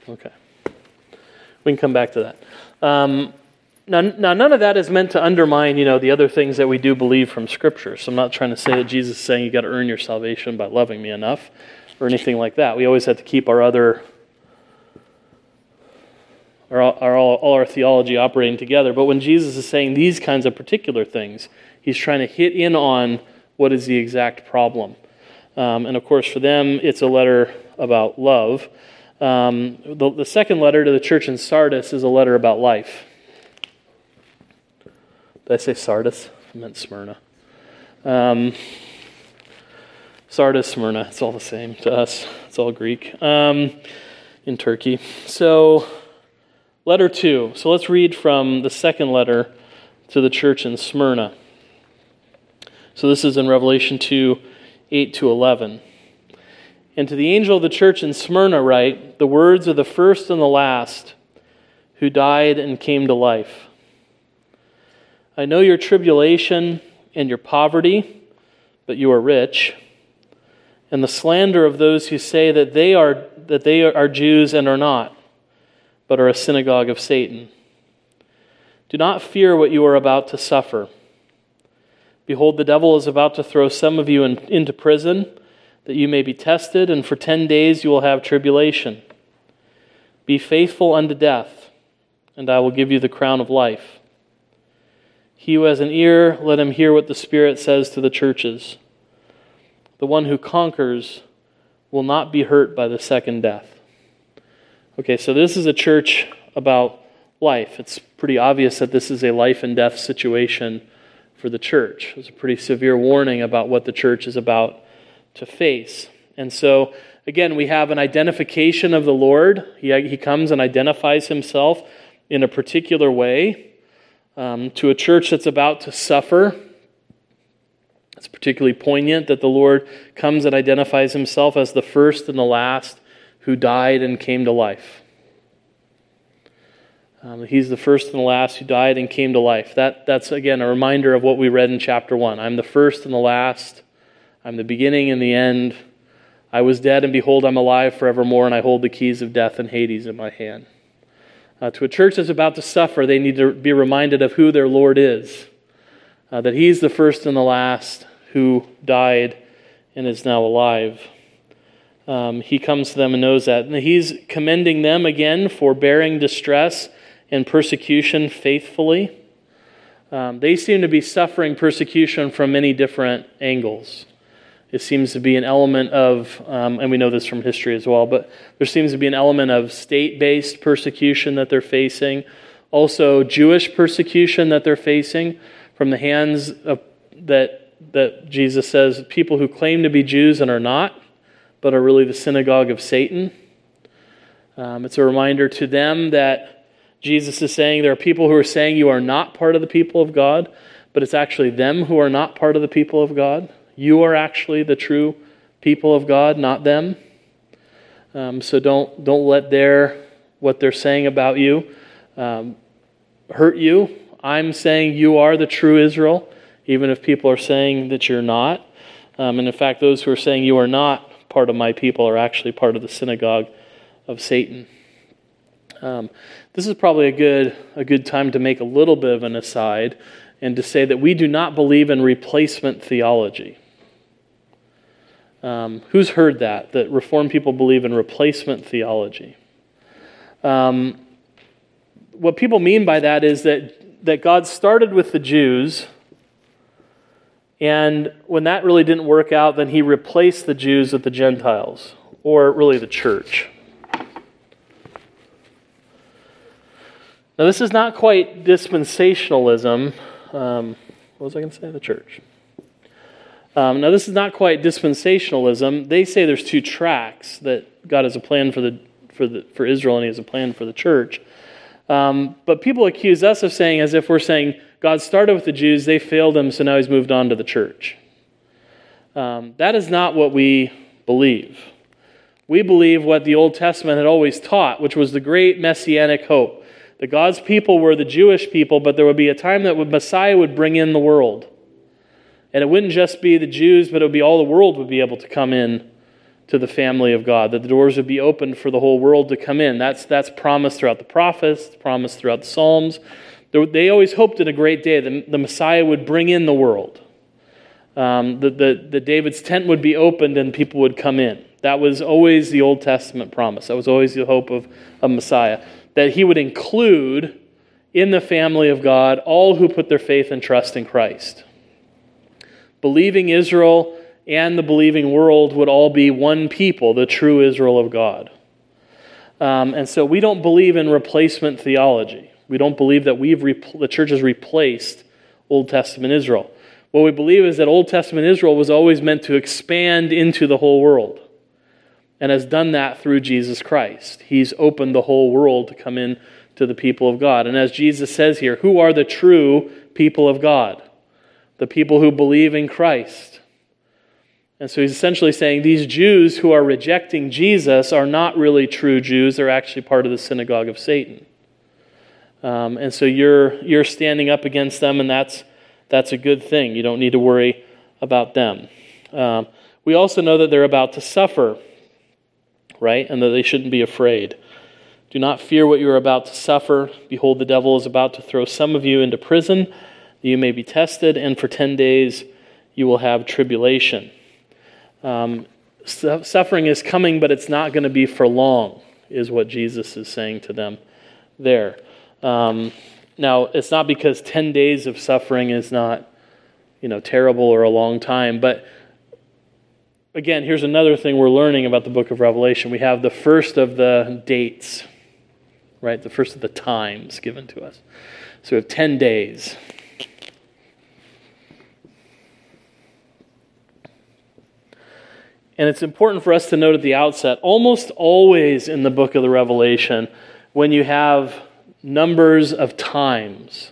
Okay. We can come back to that. Um, now, now, none of that is meant to undermine, you know, the other things that we do believe from Scripture. So I'm not trying to say that Jesus is saying you got to earn your salvation by loving me enough, or anything like that. We always have to keep our other, our all, all our theology operating together. But when Jesus is saying these kinds of particular things, he's trying to hit in on what is the exact problem. Um, and of course, for them, it's a letter about love. Um, the, the second letter to the church in Sardis is a letter about life. Did I say Sardis? I meant Smyrna. Um, Sardis, Smyrna, it's all the same to us. It's all Greek um, in Turkey. So, letter two. So, let's read from the second letter to the church in Smyrna. So, this is in Revelation 2 8 to 11. And to the angel of the church in Smyrna, write the words of the first and the last who died and came to life. I know your tribulation and your poverty, but you are rich, and the slander of those who say that they are, that they are Jews and are not, but are a synagogue of Satan. Do not fear what you are about to suffer. Behold, the devil is about to throw some of you in, into prison, that you may be tested, and for ten days you will have tribulation. Be faithful unto death, and I will give you the crown of life. He who has an ear, let him hear what the Spirit says to the churches. The one who conquers will not be hurt by the second death. Okay, so this is a church about life. It's pretty obvious that this is a life and death situation for the church. It's a pretty severe warning about what the church is about to face. And so, again, we have an identification of the Lord. He, he comes and identifies himself in a particular way um, to a church that's about to suffer. It's particularly poignant that the Lord comes and identifies himself as the first and the last who died and came to life. Um, he's the first and the last who died and came to life. That, that's, again, a reminder of what we read in chapter 1. I'm the first and the last. I'm the beginning and the end. I was dead, and behold, I'm alive forevermore, and I hold the keys of death and Hades in my hand. Uh, to a church that's about to suffer, they need to be reminded of who their Lord is. Uh, that He's the first and the last who died and is now alive. Um, he comes to them and knows that. And He's commending them again for bearing distress and persecution faithfully. Um, they seem to be suffering persecution from many different angles. It seems to be an element of, um, and we know this from history as well, but there seems to be an element of state based persecution that they're facing, also Jewish persecution that they're facing from the hands of that, that Jesus says people who claim to be Jews and are not, but are really the synagogue of Satan. Um, it's a reminder to them that Jesus is saying there are people who are saying you are not part of the people of God, but it's actually them who are not part of the people of God. You are actually the true people of God, not them. Um, so don't don't let their what they're saying about you um, hurt you. I'm saying you are the true Israel, even if people are saying that you're not. Um, and in fact, those who are saying you are not part of my people are actually part of the synagogue of Satan. Um, this is probably a good a good time to make a little bit of an aside and to say that we do not believe in replacement theology. Um, who's heard that? That Reformed people believe in replacement theology. Um, what people mean by that is that, that God started with the Jews, and when that really didn't work out, then he replaced the Jews with the Gentiles, or really the church. Now, this is not quite dispensationalism. Um, what was I going to say? The church. Um, now, this is not quite dispensationalism. They say there's two tracks that God has a plan for the for the for Israel and He has a plan for the church. Um, but people accuse us of saying, as if we're saying God started with the Jews, they failed Him, so now He's moved on to the church. Um, that is not what we believe. We believe what the Old Testament had always taught, which was the great messianic hope. That God's people were the Jewish people, but there would be a time that Messiah would bring in the world. And it wouldn't just be the Jews, but it would be all the world would be able to come in to the family of God, that the doors would be opened for the whole world to come in. That's, that's promised throughout the prophets, promised throughout the Psalms. They always hoped in a great day that the Messiah would bring in the world. Um, that the, the David's tent would be opened and people would come in. That was always the Old Testament promise. That was always the hope of, of Messiah. That he would include in the family of God all who put their faith and trust in Christ believing Israel and the believing world would all be one people, the true Israel of God. Um, and so we don't believe in replacement theology. We don't believe that we've the church has replaced Old Testament Israel. What we believe is that Old Testament Israel was always meant to expand into the whole world and has done that through Jesus Christ. He's opened the whole world to come in to the people of God. And as Jesus says here, who are the true people of God? the people who believe in Christ. And so he's essentially saying these Jews who are rejecting Jesus are not really true Jews. They're actually part of the synagogue of Satan. Um, and so you're, you're standing up against them, and that's, that's a good thing. You don't need to worry about them. Um, we also know that they're about to suffer, right? And that they shouldn't be afraid. Do not fear what you are about to suffer. Behold, the devil is about to throw some of you into prison you may be tested, and for 10 days you will have tribulation. Um, suffering is coming, but it's not going to be for long, is what Jesus is saying to them there. Um, now, it's not because 10 days of suffering is not, you know, terrible or a long time, but again, here's another thing we're learning about the book of Revelation. We have the first of the dates, right? The first of the times given to us. So we have 10 days. And it's important for us to note at the outset almost always in the book of the Revelation, when you have numbers of times,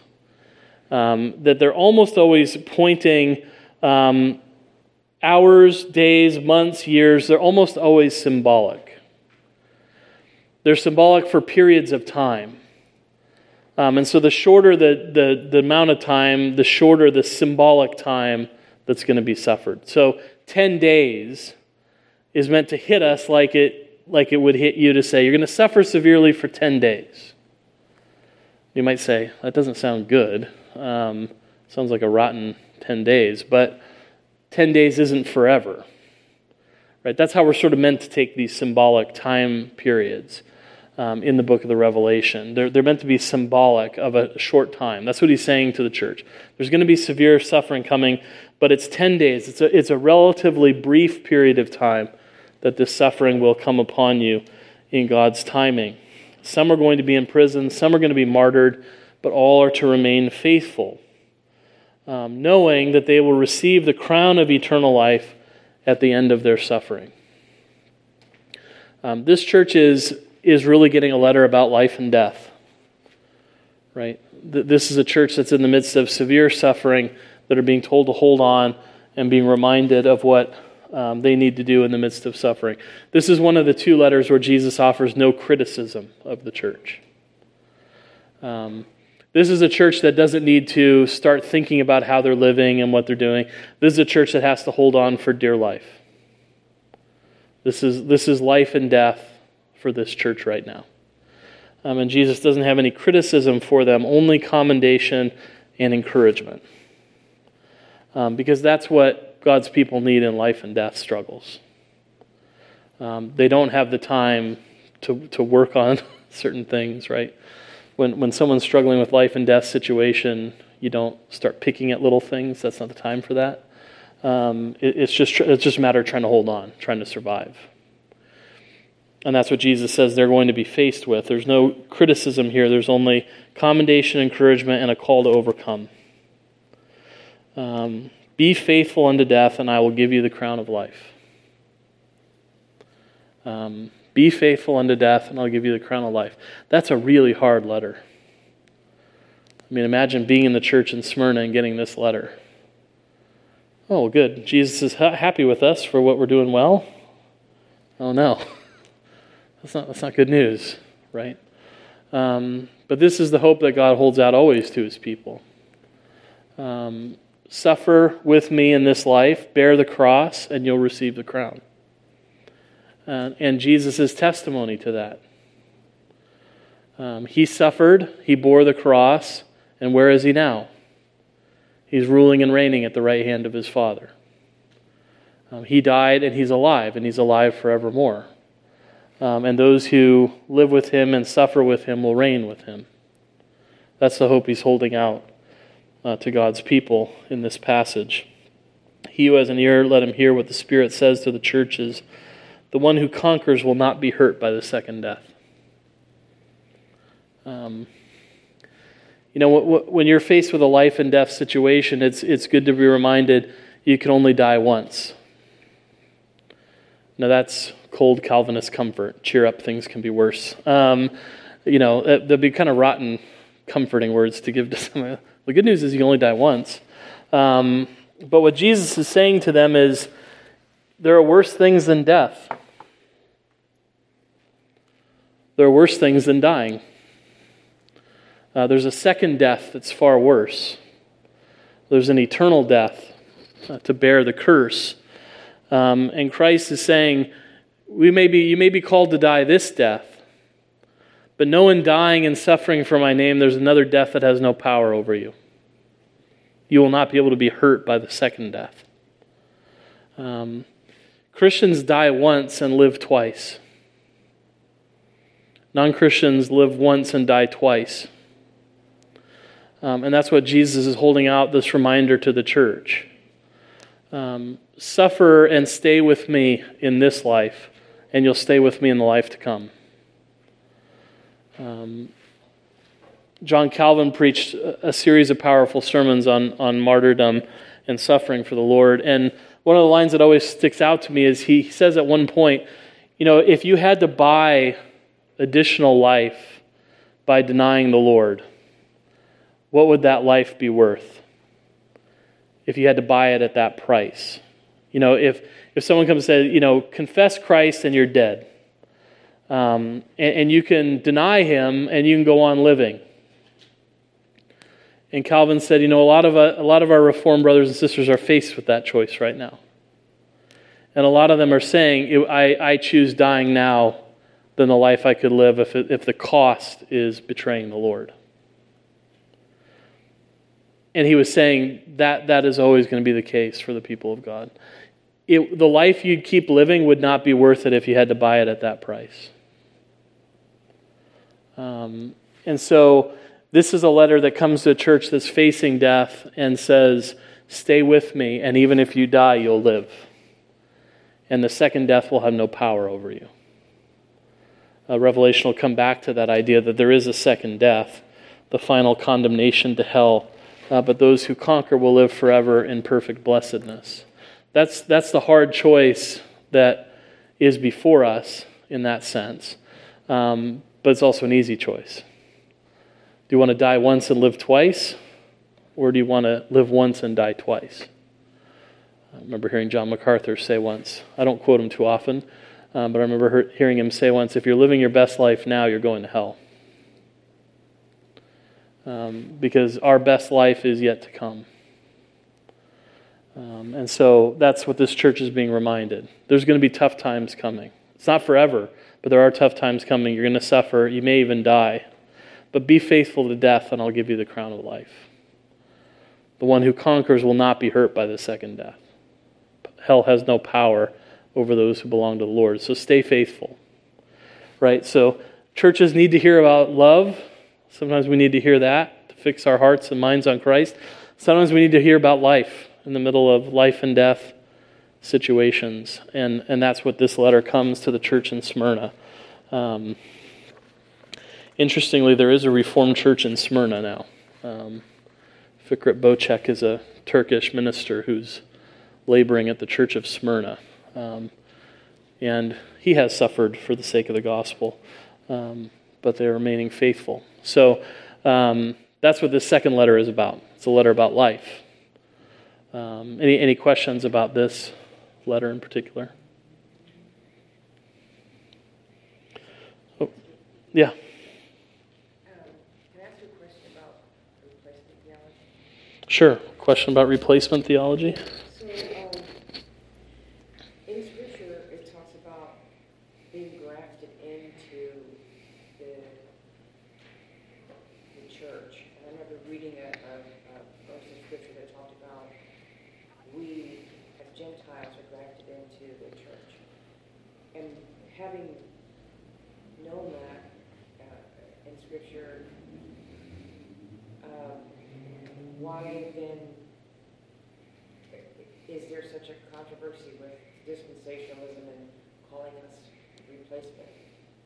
um, that they're almost always pointing um, hours, days, months, years, they're almost always symbolic. They're symbolic for periods of time. Um, and so the shorter the, the, the amount of time, the shorter the symbolic time that's going to be suffered. So 10 days is meant to hit us like it, like it would hit you to say, You're going to suffer severely for 10 days. You might say, That doesn't sound good. Um, sounds like a rotten 10 days, but 10 days isn't forever. Right? That's how we're sort of meant to take these symbolic time periods um, in the book of the Revelation. They're, they're meant to be symbolic of a short time. That's what he's saying to the church. There's going to be severe suffering coming, but it's 10 days. It's a, it's a relatively brief period of time that this suffering will come upon you in God's timing. Some are going to be in prison, some are going to be martyred, but all are to remain faithful, um, knowing that they will receive the crown of eternal life at the end of their suffering. Um, this church is, is really getting a letter about life and death, right? This is a church that's in the midst of severe suffering that are being told to hold on and being reminded of what um, they need to do in the midst of suffering. This is one of the two letters where Jesus offers no criticism of the church. Um, this is a church that doesn't need to start thinking about how they're living and what they're doing. This is a church that has to hold on for dear life. This is, this is life and death for this church right now. Um, and Jesus doesn't have any criticism for them, only commendation and encouragement. Um, because that's what God's people need in life and death struggles. Um, they don't have the time to, to work on certain things, right? When, when someone's struggling with life and death situation, you don't start picking at little things. That's not the time for that. Um, it, it's, just, it's just a matter of trying to hold on, trying to survive. And that's what Jesus says they're going to be faced with. There's no criticism here, there's only commendation, encouragement, and a call to overcome. Um, Be faithful unto death, and I will give you the crown of life. Um, be faithful unto death, and I'll give you the crown of life. That's a really hard letter. I mean, imagine being in the church in Smyrna and getting this letter. Oh, good. Jesus is ha- happy with us for what we're doing well. Oh, no. That's not, that's not good news, right? Um, but this is the hope that God holds out always to his people. Um, suffer with me in this life, bear the cross, and you'll receive the crown. Uh, and Jesus' testimony to that. Um, he suffered, he bore the cross, and where is he now? He's ruling and reigning at the right hand of his Father. Um, he died and he's alive, and he's alive forevermore. Um, and those who live with him and suffer with him will reign with him. That's the hope he's holding out uh, to God's people in this passage. He who has an ear, let him hear what the Spirit says to the churches. The one who conquers will not be hurt by the second death. Um, you know, when you're faced with a life and death situation, it's, it's good to be reminded you can only die once. Now, that's cold Calvinist comfort. Cheer up, things can be worse. Um, you know, they'd be kind of rotten, comforting words to give to someone. The good news is you only die once. Um, but what Jesus is saying to them is there are worse things than death, there are worse things than dying. Uh, there's a second death that's far worse. There's an eternal death uh, to bear the curse. Um, and Christ is saying, we may be, you may be called to die this death, but no one dying and suffering for my name, there's another death that has no power over you. You will not be able to be hurt by the second death. Um, Christians die once and live twice. Non Christians live once and die twice. Um, and that's what Jesus is holding out this reminder to the church. Um, suffer and stay with me in this life, and you'll stay with me in the life to come. Um, John Calvin preached a series of powerful sermons on, on martyrdom and suffering for the Lord. And one of the lines that always sticks out to me is he says at one point, you know, if you had to buy additional life by denying the Lord, what would that life be worth if you had to buy it at that price? You know, if, if someone comes and says, you know, confess Christ and you're dead, um, and, and you can deny him and you can go on living. And Calvin said, you know, a lot of, uh, a lot of our Reformed brothers and sisters are faced with that choice right now. And a lot of them are saying, I, I choose dying now than the life I could live if, it, if the cost is betraying the Lord. And he was saying that that is always going to be the case for the people of God. It, the life you'd keep living would not be worth it if you had to buy it at that price. Um, and so, this is a letter that comes to a church that's facing death and says, Stay with me, and even if you die, you'll live. And the second death will have no power over you. Uh, Revelation will come back to that idea that there is a second death, the final condemnation to hell uh, but those who conquer will live forever in perfect blessedness. That's, that's the hard choice that is before us in that sense. Um, but it's also an easy choice. Do you want to die once and live twice? Or do you want to live once and die twice? I remember hearing John MacArthur say once, I don't quote him too often, um, but I remember hearing him say once if you're living your best life now, you're going to hell um, because our best life is yet to come. Um, and so that's what this church is being reminded. There's going to be tough times coming. It's not forever, but there are tough times coming. You're going to suffer. You may even die. But be faithful to death, and I'll give you the crown of life. The one who conquers will not be hurt by the second death. Hell has no power over those who belong to the Lord. So stay faithful. Right? So churches need to hear about love Sometimes we need to hear that to fix our hearts and minds on Christ. Sometimes we need to hear about life in the middle of life and death situations. And, and that's what this letter comes to the church in Smyrna. Um, interestingly, there is a Reformed church in Smyrna now. Um, Fikret Bocek is a Turkish minister who's laboring at the Church of Smyrna. Um, and he has suffered for the sake of the gospel, um, but they're remaining faithful. So um, that's what this second letter is about. It's a letter about life. Um, any, any questions about this letter in particular? Oh, yeah. Sure. Question about replacement theology? So, um, in Scripture, it talks about being grafted into the, the church. And I remember reading a, a, a verse in Scripture that talked about we, as Gentiles, are grafted into the church. And having known that uh, in Scripture, um, why then is there such a controversy with dispensationalism and calling us replacement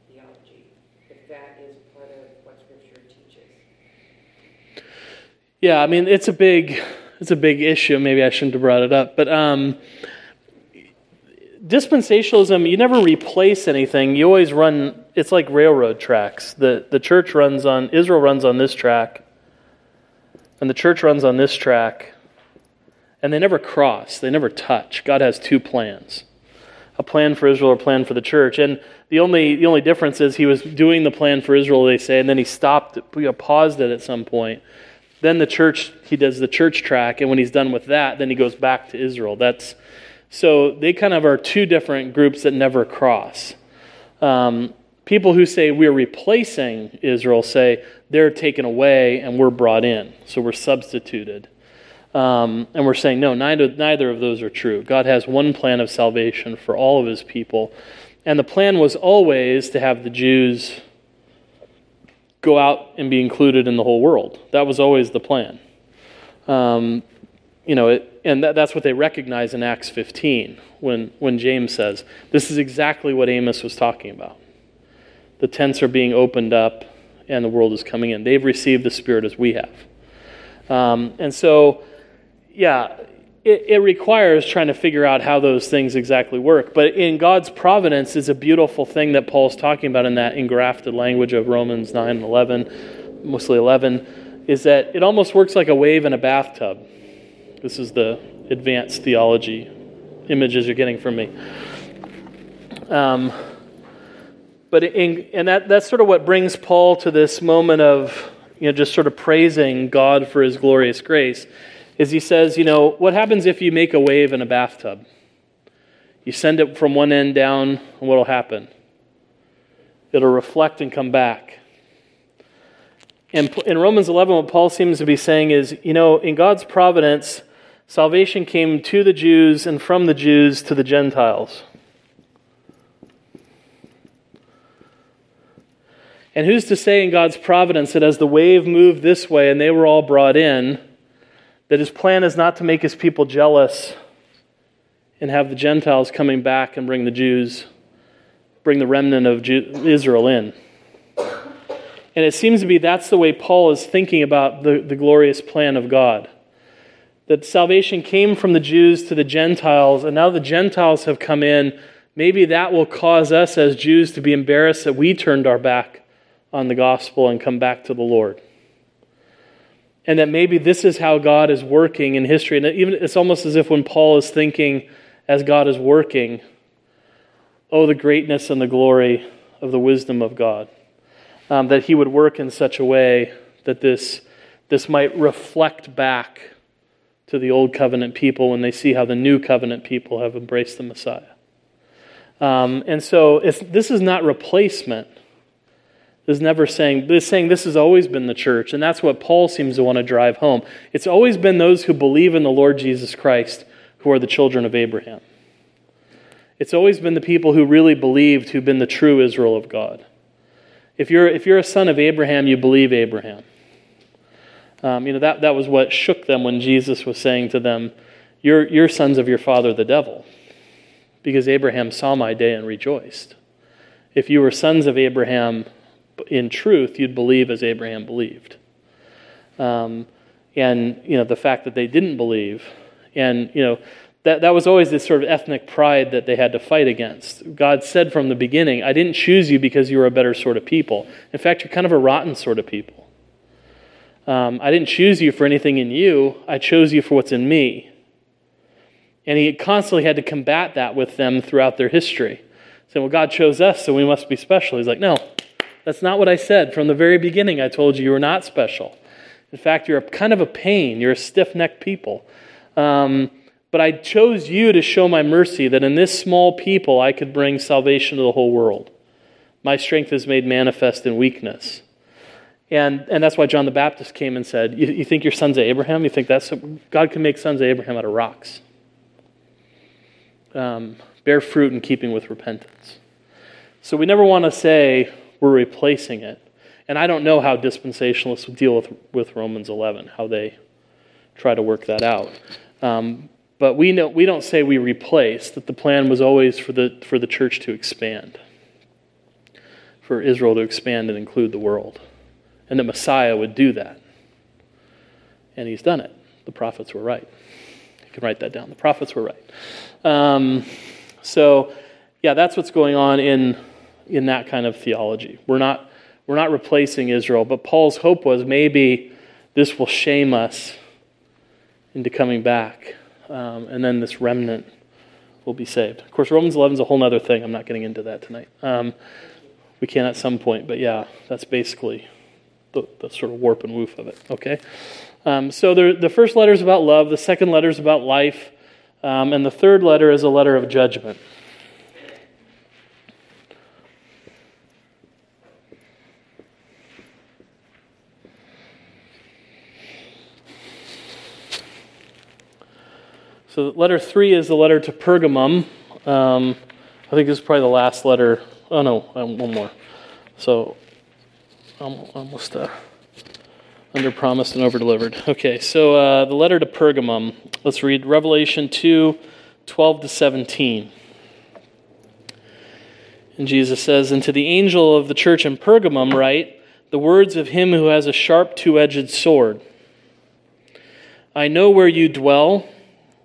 theology, if that is part of what Scripture teaches? Yeah, I mean it's a big it's a big issue. Maybe I shouldn't have brought it up, but um, dispensationalism you never replace anything. You always run. It's like railroad tracks. the The church runs on Israel runs on this track and the church runs on this track, and they never cross, they never touch. God has two plans a plan for Israel, or a plan for the church. And the only, the only difference is he was doing the plan for Israel, they say, and then he stopped, paused it at some point. Then the church, he does the church track, and when he's done with that, then he goes back to Israel. That's so they kind of are two different groups that never cross. Um, People who say we're replacing Israel say they're taken away and we're brought in. So we're substituted. Um, and we're saying, no, neither, neither of those are true. God has one plan of salvation for all of his people. And the plan was always to have the Jews go out and be included in the whole world. That was always the plan. Um, you know, it, and that, that's what they recognize in Acts 15 when, when James says, this is exactly what Amos was talking about the tents are being opened up and the world is coming in. They've received the Spirit as we have. Um, and so, yeah, it, it, requires trying to figure out how those things exactly work. But in God's providence is a beautiful thing that Paul's talking about in that engrafted language of Romans 9 and 11, mostly 11, is that it almost works like a wave in a bathtub. This is the advanced theology images you're getting from me. Um, but in, and that, that's sort of what brings Paul to this moment of you know, just sort of praising God for his glorious grace, is he says, you know, what happens if you make a wave in a bathtub? You send it from one end down, and what will happen? It'll reflect and come back. And in Romans 11, what Paul seems to be saying is, you know, in God's providence, salvation came to the Jews and from the Jews to the Gentiles. And who's to say in God's providence that as the wave moved this way and they were all brought in, that his plan is not to make his people jealous and have the Gentiles coming back and bring the Jews, bring the remnant of Israel in? And it seems to be that's the way Paul is thinking about the, the glorious plan of God. That salvation came from the Jews to the Gentiles, and now the Gentiles have come in. Maybe that will cause us as Jews to be embarrassed that we turned our back on the gospel and come back to the Lord. And that maybe this is how God is working in history. And even it's almost as if when Paul is thinking as God is working, oh, the greatness and the glory of the wisdom of God. Um, that he would work in such a way that this, this might reflect back to the old covenant people when they see how the new covenant people have embraced the Messiah. Um, and so this is not replacement is never saying this saying this has always been the church and that's what paul seems to want to drive home. It's always been those who believe in the lord jesus christ who are the children of abraham. It's always been the people who really believed who've been the true israel of god. If you're if you're a son of abraham you believe abraham. Um, you know that, that was what shook them when jesus was saying to them you're, you're sons of your father the devil because abraham saw my day and rejoiced. If you were sons of abraham in truth, you'd believe as Abraham believed. Um, and you know the fact that they didn't believe, and you know that, that was always this sort of ethnic pride that they had to fight against. God said from the beginning, I didn't choose you because you were a better sort of people. In fact, you're kind of a rotten sort of people. Um, I didn't choose you for anything in you, I chose you for what's in me. And he constantly had to combat that with them throughout their history. Saying, well, God chose us, so we must be special. He's like, no, that's not what I said. From the very beginning, I told you you were not special. In fact, you're a, kind of a pain. You're a stiff necked people. Um, but I chose you to show my mercy that in this small people I could bring salvation to the whole world. My strength is made manifest in weakness. And, and that's why John the Baptist came and said, you, you think you're sons of Abraham? You think that's God can make sons of Abraham out of rocks? Um, bear fruit in keeping with repentance. So we never want to say we're replacing it. And I don't know how dispensationalists deal with, with Romans 11, how they try to work that out. Um, but we, know, we don't say we replace, that the plan was always for the, for the church to expand, for Israel to expand and include the world. And the Messiah would do that. And he's done it. The prophets were right. You can write that down. The prophets were right. Um, so, yeah, that's what's going on in, in that kind of theology. We're not, we're not replacing Israel, but Paul's hope was maybe this will shame us into coming back. Um, and then this remnant will be saved. Of course, Romans 11 is a whole other thing. I'm not getting into that tonight. Um, we can at some point, but yeah, that's basically the, the sort of warp and woof of it. Okay? Um, so the, the first letter is about love, the second letter is about life, um, and the third letter is a letter of judgment. So, letter three is the letter to Pergamum. Um, I think this is probably the last letter. Oh, no, um, one more. So, almost uh, under promised and over delivered. Okay, so uh, the letter to Pergamum. Let's read Revelation 2 12 to 17. And Jesus says, And to the angel of the church in Pergamum, write the words of him who has a sharp two edged sword. I know where you dwell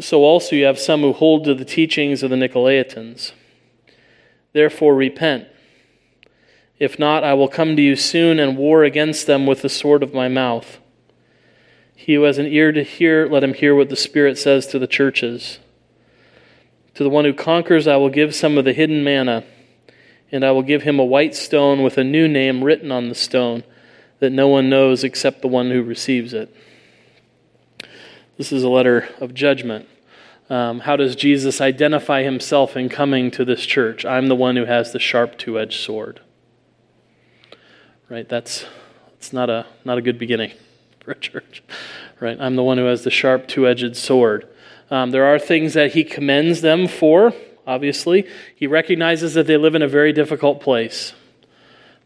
so also you have some who hold to the teachings of the Nicolaitans. Therefore, repent. If not, I will come to you soon and war against them with the sword of my mouth. He who has an ear to hear, let him hear what the Spirit says to the churches. To the one who conquers, I will give some of the hidden manna, and I will give him a white stone with a new name written on the stone that no one knows except the one who receives it. This is a letter of judgment. Um, how does Jesus identify himself in coming to this church? I'm the one who has the sharp two edged sword. Right? That's, that's not, a, not a good beginning for a church. Right? I'm the one who has the sharp two edged sword. Um, there are things that he commends them for, obviously. He recognizes that they live in a very difficult place.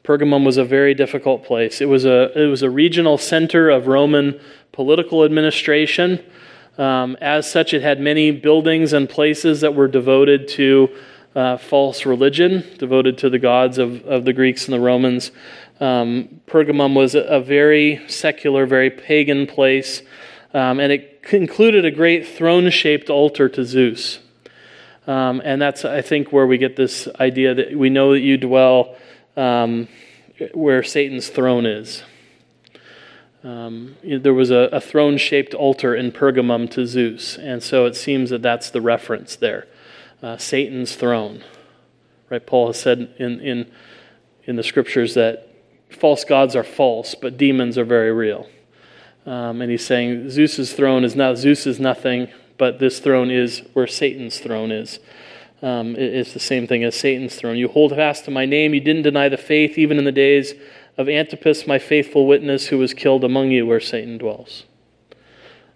Pergamum was a very difficult place. It was a, it was a regional center of Roman political administration. Um, as such, it had many buildings and places that were devoted to uh, false religion, devoted to the gods of, of the Greeks and the Romans. Um, Pergamum was a, a, very secular, very pagan place, um, and it included a great throne shaped altar to Zeus. Um, and that's, I think, where we get this idea that we know that you dwell um, where Satan's throne is. Um, there was a, a throne shaped altar in Pergamum to Zeus, and so it seems that that's the reference there uh, Satan's throne. Right? Paul has said in, in, in the scriptures that false gods are false, but demons are very real. Um, and he's saying Zeus's throne is not, Zeus is nothing, but this throne is where Satan's throne is. Um, it's the same thing as Satan's throne. You hold fast to my name. You didn't deny the faith, even in the days of Antipas, my faithful witness, who was killed among you where Satan dwells.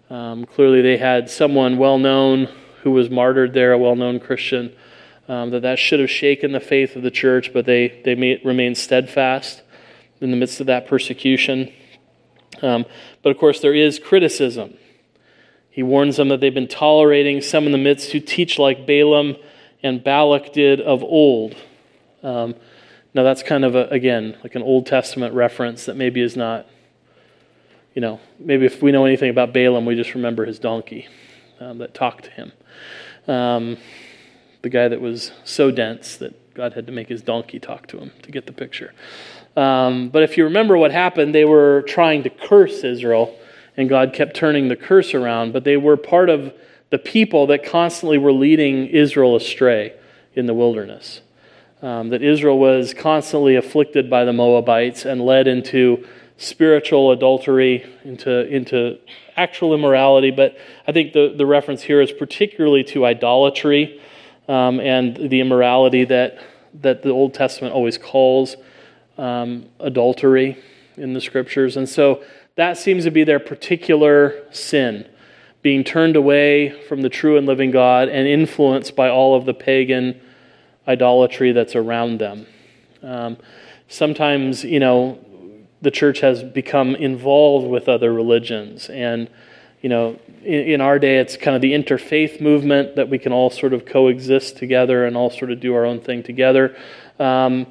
Um, clearly, they had someone well known who was martyred there, a well known Christian, um, that that should have shaken the faith of the church, but they, they made, remained steadfast in the midst of that persecution. Um, but of course, there is criticism. He warns them that they've been tolerating some in the midst who teach like Balaam and Balak did of old. Um, now, that's kind of, a, again, like an Old Testament reference that maybe is not, you know, maybe if we know anything about Balaam, we just remember his donkey um, that talked to him. Um, the guy that was so dense that God had to make his donkey talk to him to get the picture. Um, but if you remember what happened, they were trying to curse Israel, and God kept turning the curse around, but they were part of the people that constantly were leading Israel astray in the wilderness. Um, that Israel was constantly afflicted by the Moabites and led into spiritual adultery, into, into actual immorality. But I think the, the reference here is particularly to idolatry um, and the immorality that, that the Old Testament always calls um, adultery in the scriptures. And so that seems to be their particular sin being turned away from the true and living God and influenced by all of the pagan idolatry that's around them. Um, sometimes, you know, the church has become involved with other religions. And, you know, in, in, our day, it's kind of the interfaith movement that we can all sort of coexist together and all sort of do our own thing together. Um,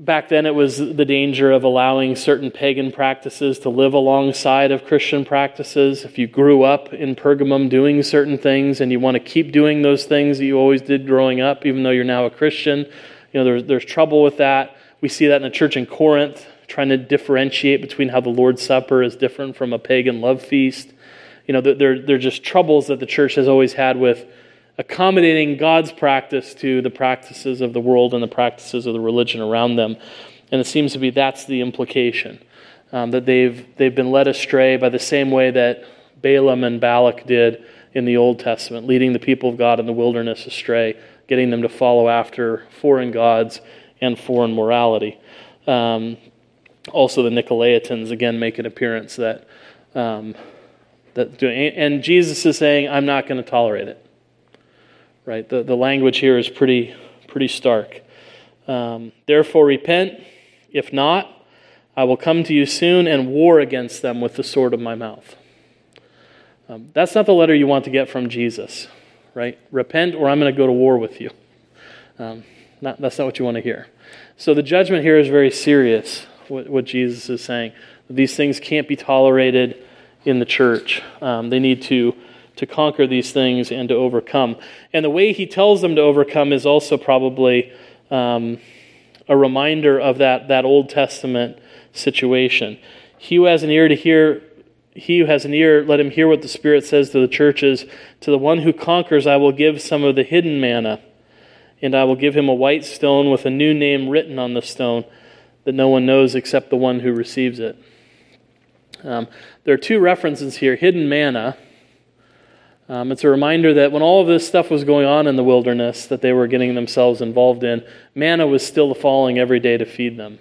back then it was the danger of allowing certain pagan practices to live alongside of Christian practices. If you grew up in Pergamum doing certain things and you want to keep doing those things that you always did growing up, even though you're now a Christian, you know, there's, there's trouble with that. We see that in the church in Corinth, trying to differentiate between how the Lord's Supper is different from a pagan love feast. You know, there, there are just troubles that the church has always had with accommodating God's practice to the practices of the world and the practices of the religion around them. And it seems to be that's the implication um, that they've, they've been led astray by the same way that Balaam and Balak did in the Old Testament, leading the people of God in the wilderness astray, getting them to follow after foreign gods and foreign morality. Um, also, the Nicolaitans again make an appearance that. Um, that and Jesus is saying, I'm not going to tolerate it right? The, the language here is pretty, pretty stark. Um, Therefore, repent. If not, I will come to you soon and war against them with the sword of my mouth. Um, that's not the letter you want to get from Jesus, right? Repent, or I'm going to go to war with you. Um, not, that's not what you want to hear. So the judgment here is very serious, what, what Jesus is saying. These things can't be tolerated in the church. Um, they need to to conquer these things and to overcome. And the way he tells them to overcome is also probably um, a reminder of that, that Old Testament situation. He who has an ear to hear, he who has an ear, let him hear what the Spirit says to the churches. To the one who conquers, I will give some of the hidden manna, and I will give him a white stone with a new name written on the stone that no one knows except the one who receives it. Um, there are two references here hidden manna um, it's a reminder that when all of this stuff was going on in the wilderness that they were getting themselves involved in, manna was still falling every day to feed them.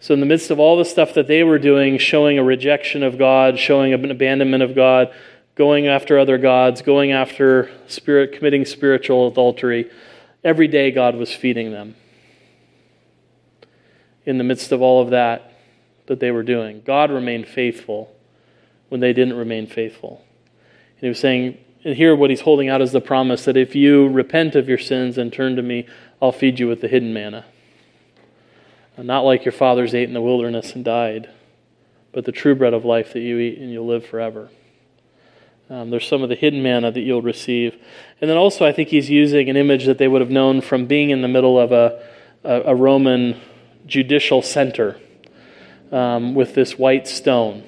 So, in the midst of all the stuff that they were doing, showing a rejection of God, showing an abandonment of God, going after other gods, going after spirit, committing spiritual adultery, every day God was feeding them. In the midst of all of that that they were doing, God remained faithful when they didn't remain faithful. And he was saying, and here what he's holding out is the promise that if you repent of your sins and turn to me, I'll feed you with the hidden manna. Not like your fathers ate in the wilderness and died, but the true bread of life that you eat and you'll live forever. Um, there's some of the hidden manna that you'll receive. And then also, I think he's using an image that they would have known from being in the middle of a, a, a Roman judicial center um, with this white stone.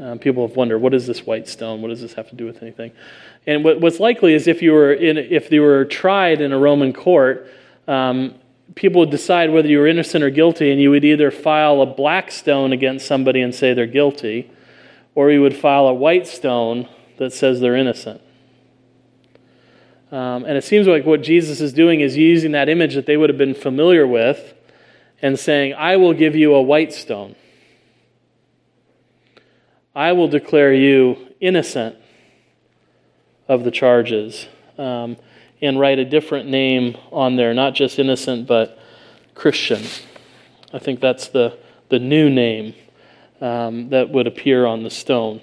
Um, people have wondered, what is this white stone? What does this have to do with anything? And what, what's likely is if you were in, if you were tried in a Roman court, um, people would decide whether you were innocent or guilty, and you would either file a black stone against somebody and say they're guilty, or you would file a white stone that says they're innocent. Um, and it seems like what Jesus is doing is using that image that they would have been familiar with and saying, I will give you a white stone. I will declare you innocent of the charges um, and write a different name on there, not just innocent, but Christian. I think that's the, the new name um, that would appear on the stone.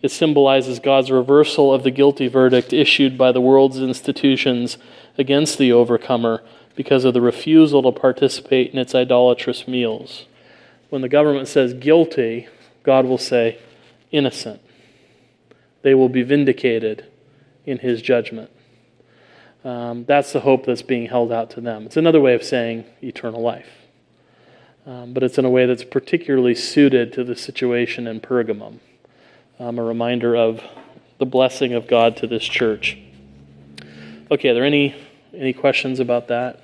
It symbolizes God's reversal of the guilty verdict issued by the world's institutions against the overcomer because of the refusal to participate in its idolatrous meals. When the government says guilty, God will say innocent. They will be vindicated in his judgment. Um, that's the hope that's being held out to them. It's another way of saying eternal life. Um, but it's in a way that's particularly suited to the situation in Pergamum. Um, a reminder of the blessing of God to this church. Okay, are there any, any questions about that?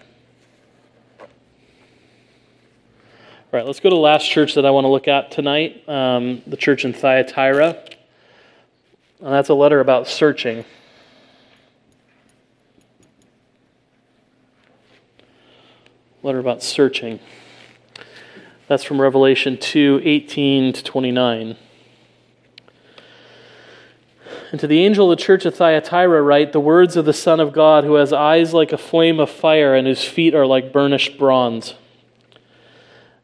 All right, let's go to the last church that I want to look at tonight um, the church in Thyatira. And that's a letter about searching. Letter about searching. That's from Revelation 2 18 to 29. And to the angel of the church of Thyatira, write the words of the Son of God, who has eyes like a flame of fire and whose feet are like burnished bronze.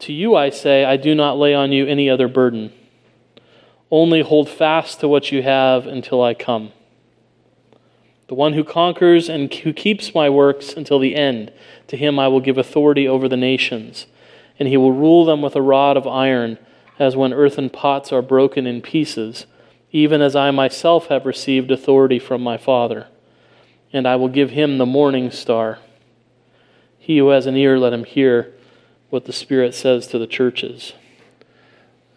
to you I say, I do not lay on you any other burden. Only hold fast to what you have until I come. The one who conquers and who keeps my works until the end, to him I will give authority over the nations, and he will rule them with a rod of iron as when earthen pots are broken in pieces, even as I myself have received authority from my Father. And I will give him the morning star. He who has an ear, let him hear what the Spirit says to the churches.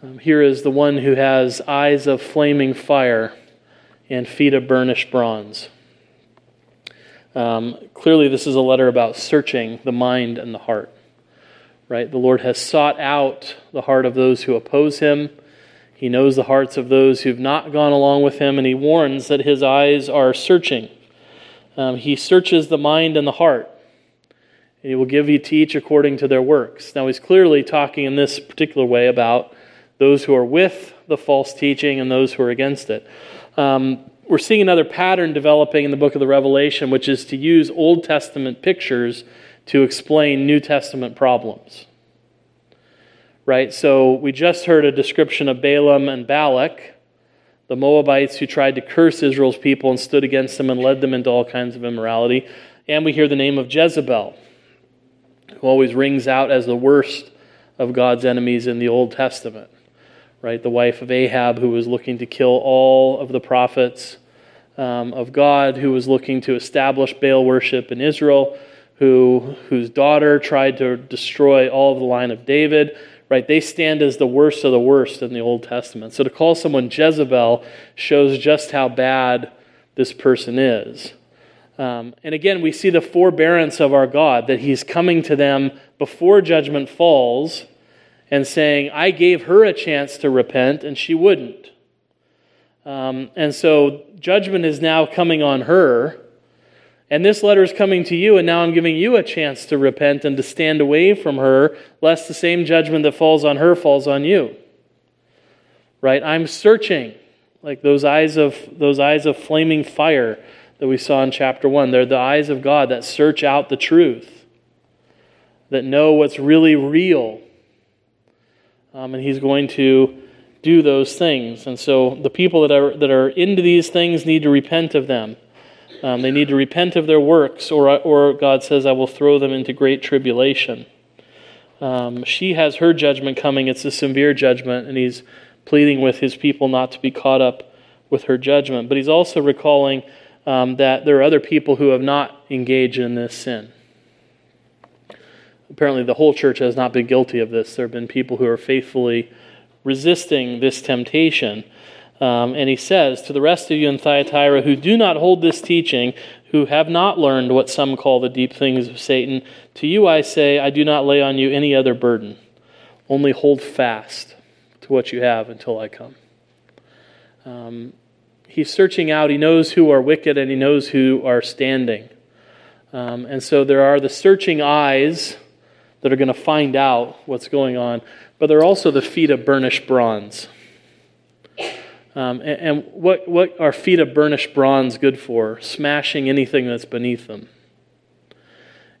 Um, here is the one who has eyes of flaming fire and feet of burnished bronze. Um, clearly, this is a letter about searching the mind and the heart right? The Lord has sought out the heart of those who oppose him. He knows the hearts of those who've not gone along with him, and he warns that his eyes are searching. Um, he searches the mind and the heart, and he will give you each according to their works. Now, he's clearly talking in this particular way about those who are with the false teaching and those who are against it. Um, we're seeing another pattern developing in the book of the Revelation, which is to use Old Testament pictures to explain New Testament problems. Right? So we just heard a description of Balaam and Balak, the Moabites who tried to curse Israel's people and stood against them and led them into all kinds of immorality. And we hear the name of Jezebel, who always rings out as the worst of God's enemies in the Old Testament. Right? The wife of Ahab, who was looking to kill all of the prophets um, of God, who was looking to establish Baal worship in Israel who, whose daughter tried to destroy all of the line of David, right? They stand as the worst of the worst in the Old Testament. So to call someone Jezebel shows just how bad this person is. Um, and again, we see the forbearance of our God, that He's coming to them before judgment falls and saying, I gave her a chance to repent, and she wouldn't. Um, and so judgment is now coming on her. And this letter is coming to you, and now I'm giving you a chance to repent and to stand away from her, lest the same judgment that falls on her falls on you. Right? I'm searching, like those eyes of those eyes of flaming fire that we saw in chapter one. They're the eyes of God that search out the truth, that know what's really real. Um, and He's going to do those things. And so the people that are, that are into these things need to repent of them. Um, they need to repent of their works, or, or God says, I will throw them into great tribulation. Um, she has her judgment coming. It's a severe judgment, and he's pleading with his people not to be caught up with her judgment. But he's also recalling um, that there are other people who have not engaged in this sin. Apparently, the whole church has not been guilty of this. There have been people who are faithfully resisting this temptation. Um, and he says, To the rest of you in Thyatira who do not hold this teaching, who have not learned what some call the deep things of Satan, to you I say, I do not lay on you any other burden. Only hold fast to what you have until I come. Um, he's searching out. He knows who are wicked and he knows who are standing. Um, and so there are the searching eyes that are going to find out what's going on, but there are also the feet of burnished bronze. Um, and, and what, what are feet of burnished bronze good for? Smashing anything that's beneath them.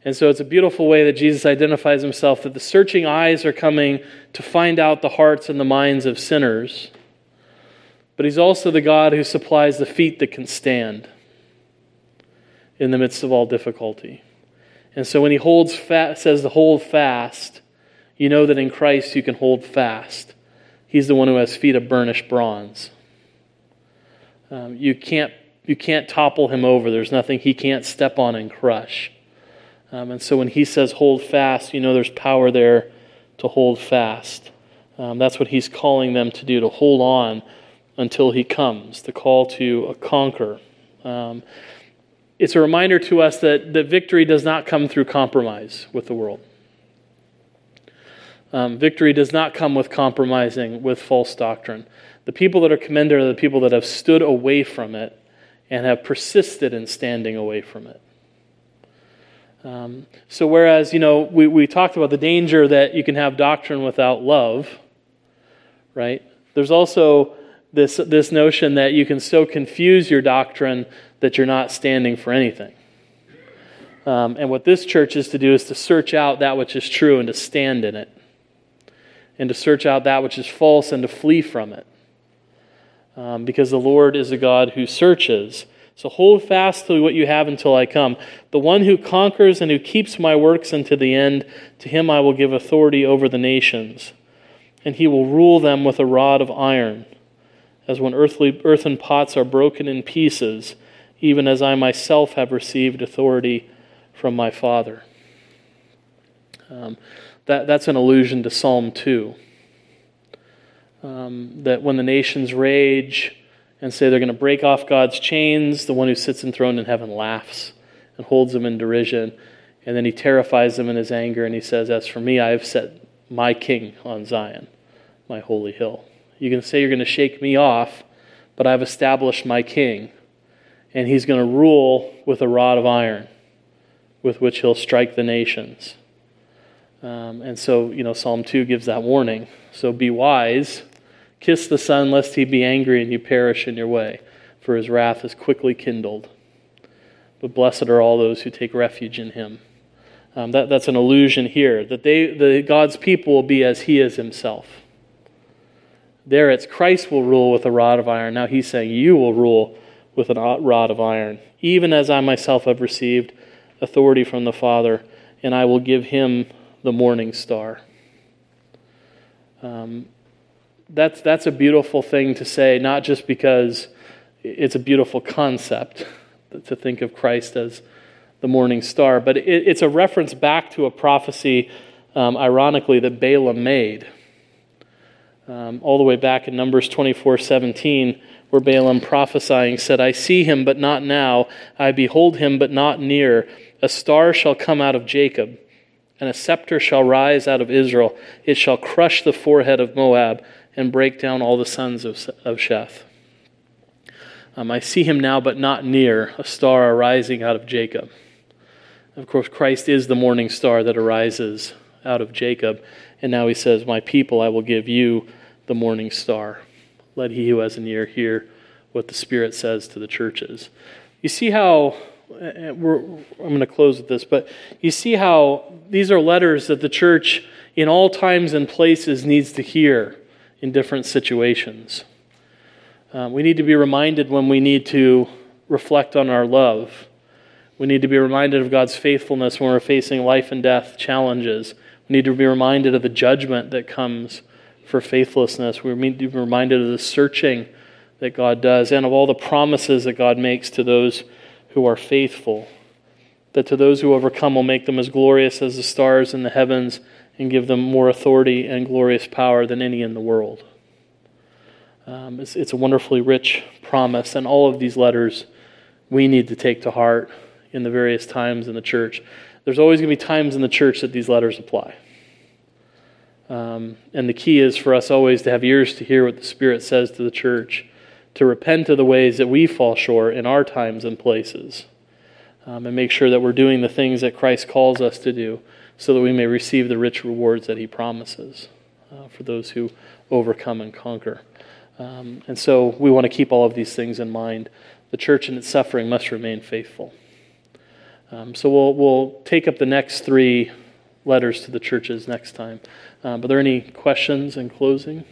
And so it's a beautiful way that Jesus identifies himself that the searching eyes are coming to find out the hearts and the minds of sinners. But he's also the God who supplies the feet that can stand in the midst of all difficulty. And so when he holds says to hold fast, you know that in Christ you can hold fast. He's the one who has feet of burnished bronze. Um, you, can't, you can't topple him over. There's nothing he can't step on and crush. Um, and so when he says hold fast, you know there's power there to hold fast. Um, that's what he's calling them to do, to hold on until he comes, the call to conquer. Um, it's a reminder to us that, that victory does not come through compromise with the world. Um, victory does not come with compromising with false doctrine. The people that are commended are the people that have stood away from it and have persisted in standing away from it. Um, so, whereas, you know, we, we talked about the danger that you can have doctrine without love, right? There's also this, this notion that you can so confuse your doctrine that you're not standing for anything. Um, and what this church is to do is to search out that which is true and to stand in it, and to search out that which is false and to flee from it. Um, because the Lord is a God who searches. So hold fast to what you have until I come. The one who conquers and who keeps my works unto the end, to him I will give authority over the nations, and he will rule them with a rod of iron as when earthly, earthen pots are broken in pieces, even as I myself have received authority from my Father. Um, that, that's an allusion to Psalm 2. Um, that when the nations rage and say they're going to break off God's chains, the one who sits enthroned in heaven laughs and holds them in derision. And then he terrifies them in his anger and he says, As for me, I have set my king on Zion, my holy hill. You can say you're going to shake me off, but I've established my king, and he's going to rule with a rod of iron with which he'll strike the nations. Um, and so, you know, Psalm 2 gives that warning. So be wise, kiss the Son, lest he be angry and you perish in your way, for his wrath is quickly kindled. But blessed are all those who take refuge in him. Um, that, that's an illusion here, that they, the, God's people will be as he is himself. There it's Christ will rule with a rod of iron. Now he's saying, You will rule with a rod of iron, even as I myself have received authority from the Father, and I will give him the morning star. Um, that's, that's a beautiful thing to say, not just because it's a beautiful concept to think of Christ as the morning star, but it, it's a reference back to a prophecy, um, ironically, that Balaam made um, all the way back in Numbers 24 17, where Balaam prophesying said, I see him, but not now. I behold him, but not near. A star shall come out of Jacob, and a scepter shall rise out of Israel. It shall crush the forehead of Moab and break down all the sons of, of Sheth. Um, I see him now, but not near, a star arising out of Jacob. Of course, Christ is the morning star that arises out of Jacob. And now he says, My people, I will give you the morning star. Let he who has an ear hear what the Spirit says to the churches. You see how, I'm going to close with this, but you see how these are letters that the church in all times and places needs to hear in different situations. Uh, we need to be reminded when we need to reflect on our love. We need to be reminded of God's faithfulness when we're facing life and death challenges. We need to be reminded of the judgment that comes for faithlessness. We need to be reminded of the searching that God does and of all the promises that God makes to those who are faithful. That to those who overcome will make them as glorious as the stars in the heavens and give them more authority and glorious power than any in the world. Um, it's, it's a wonderfully rich promise, and all of these letters we need to take to heart in the various times in the church. There's always going to be times in the church that these letters apply. Um, and the key is for us always to have ears to hear what the Spirit says to the church, to repent of the ways that we fall short in our times and places, um, and make sure that we're doing the things that Christ calls us to do so that we may receive the rich rewards that He promises uh, for those who overcome and conquer. Um, and so we want to keep all of these things in mind. The church in its suffering must remain faithful. Um, so we'll, we'll take up the next three letters to the churches next time. Um, are there any questions in closing?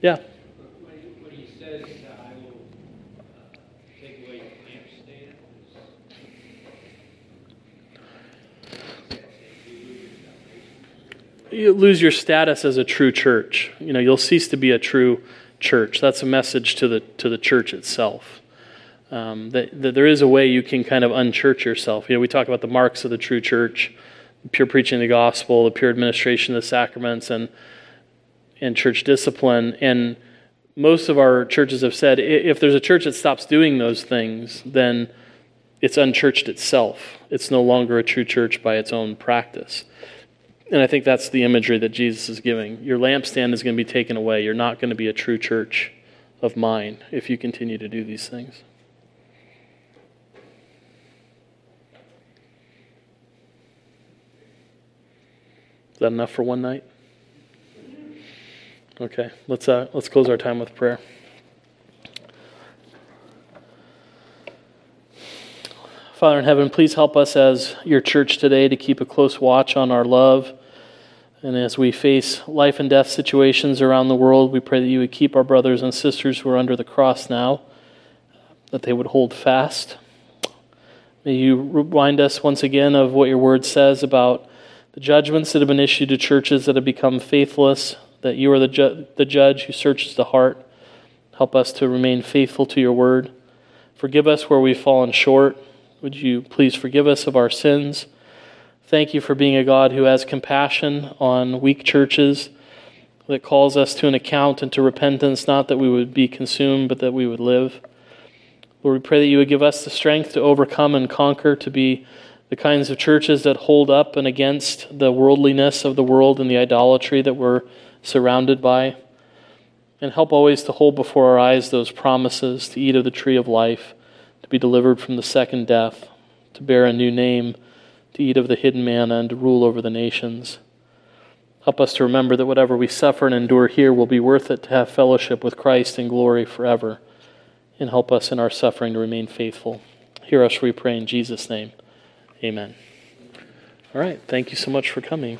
Yeah. You lose your status as a true church. You know, you'll cease to be a true church. That's a message to the to the church itself. Um, that, that there is a way you can kind of unchurch yourself. You know, we talk about the marks of the true church, pure preaching of the gospel, the pure administration of the sacraments, and and church discipline. And most of our churches have said if there's a church that stops doing those things, then it's unchurched itself. It's no longer a true church by its own practice. And I think that's the imagery that Jesus is giving. Your lampstand is going to be taken away. You're not going to be a true church of mine if you continue to do these things. Is that enough for one night? Okay, let's uh, let's close our time with prayer. Father in heaven, please help us as your church today to keep a close watch on our love. And as we face life and death situations around the world, we pray that you would keep our brothers and sisters who are under the cross now, that they would hold fast. May you remind us once again of what your word says about the judgments that have been issued to churches that have become faithless, that you are the, ju- the judge who searches the heart. Help us to remain faithful to your word. Forgive us where we've fallen short. Would you please forgive us of our sins? Thank you for being a God who has compassion on weak churches, that calls us to an account and to repentance, not that we would be consumed, but that we would live. Lord, we pray that you would give us the strength to overcome and conquer, to be the kinds of churches that hold up and against the worldliness of the world and the idolatry that we're surrounded by. And help always to hold before our eyes those promises to eat of the tree of life, to be delivered from the second death, to bear a new name, to eat of the hidden manna, and to rule over the nations. Help us to remember that whatever we suffer and endure here will be worth it to have fellowship with Christ in glory forever. And help us in our suffering to remain faithful. Hear us, we pray, in Jesus' name. Amen. All right. Thank you so much for coming.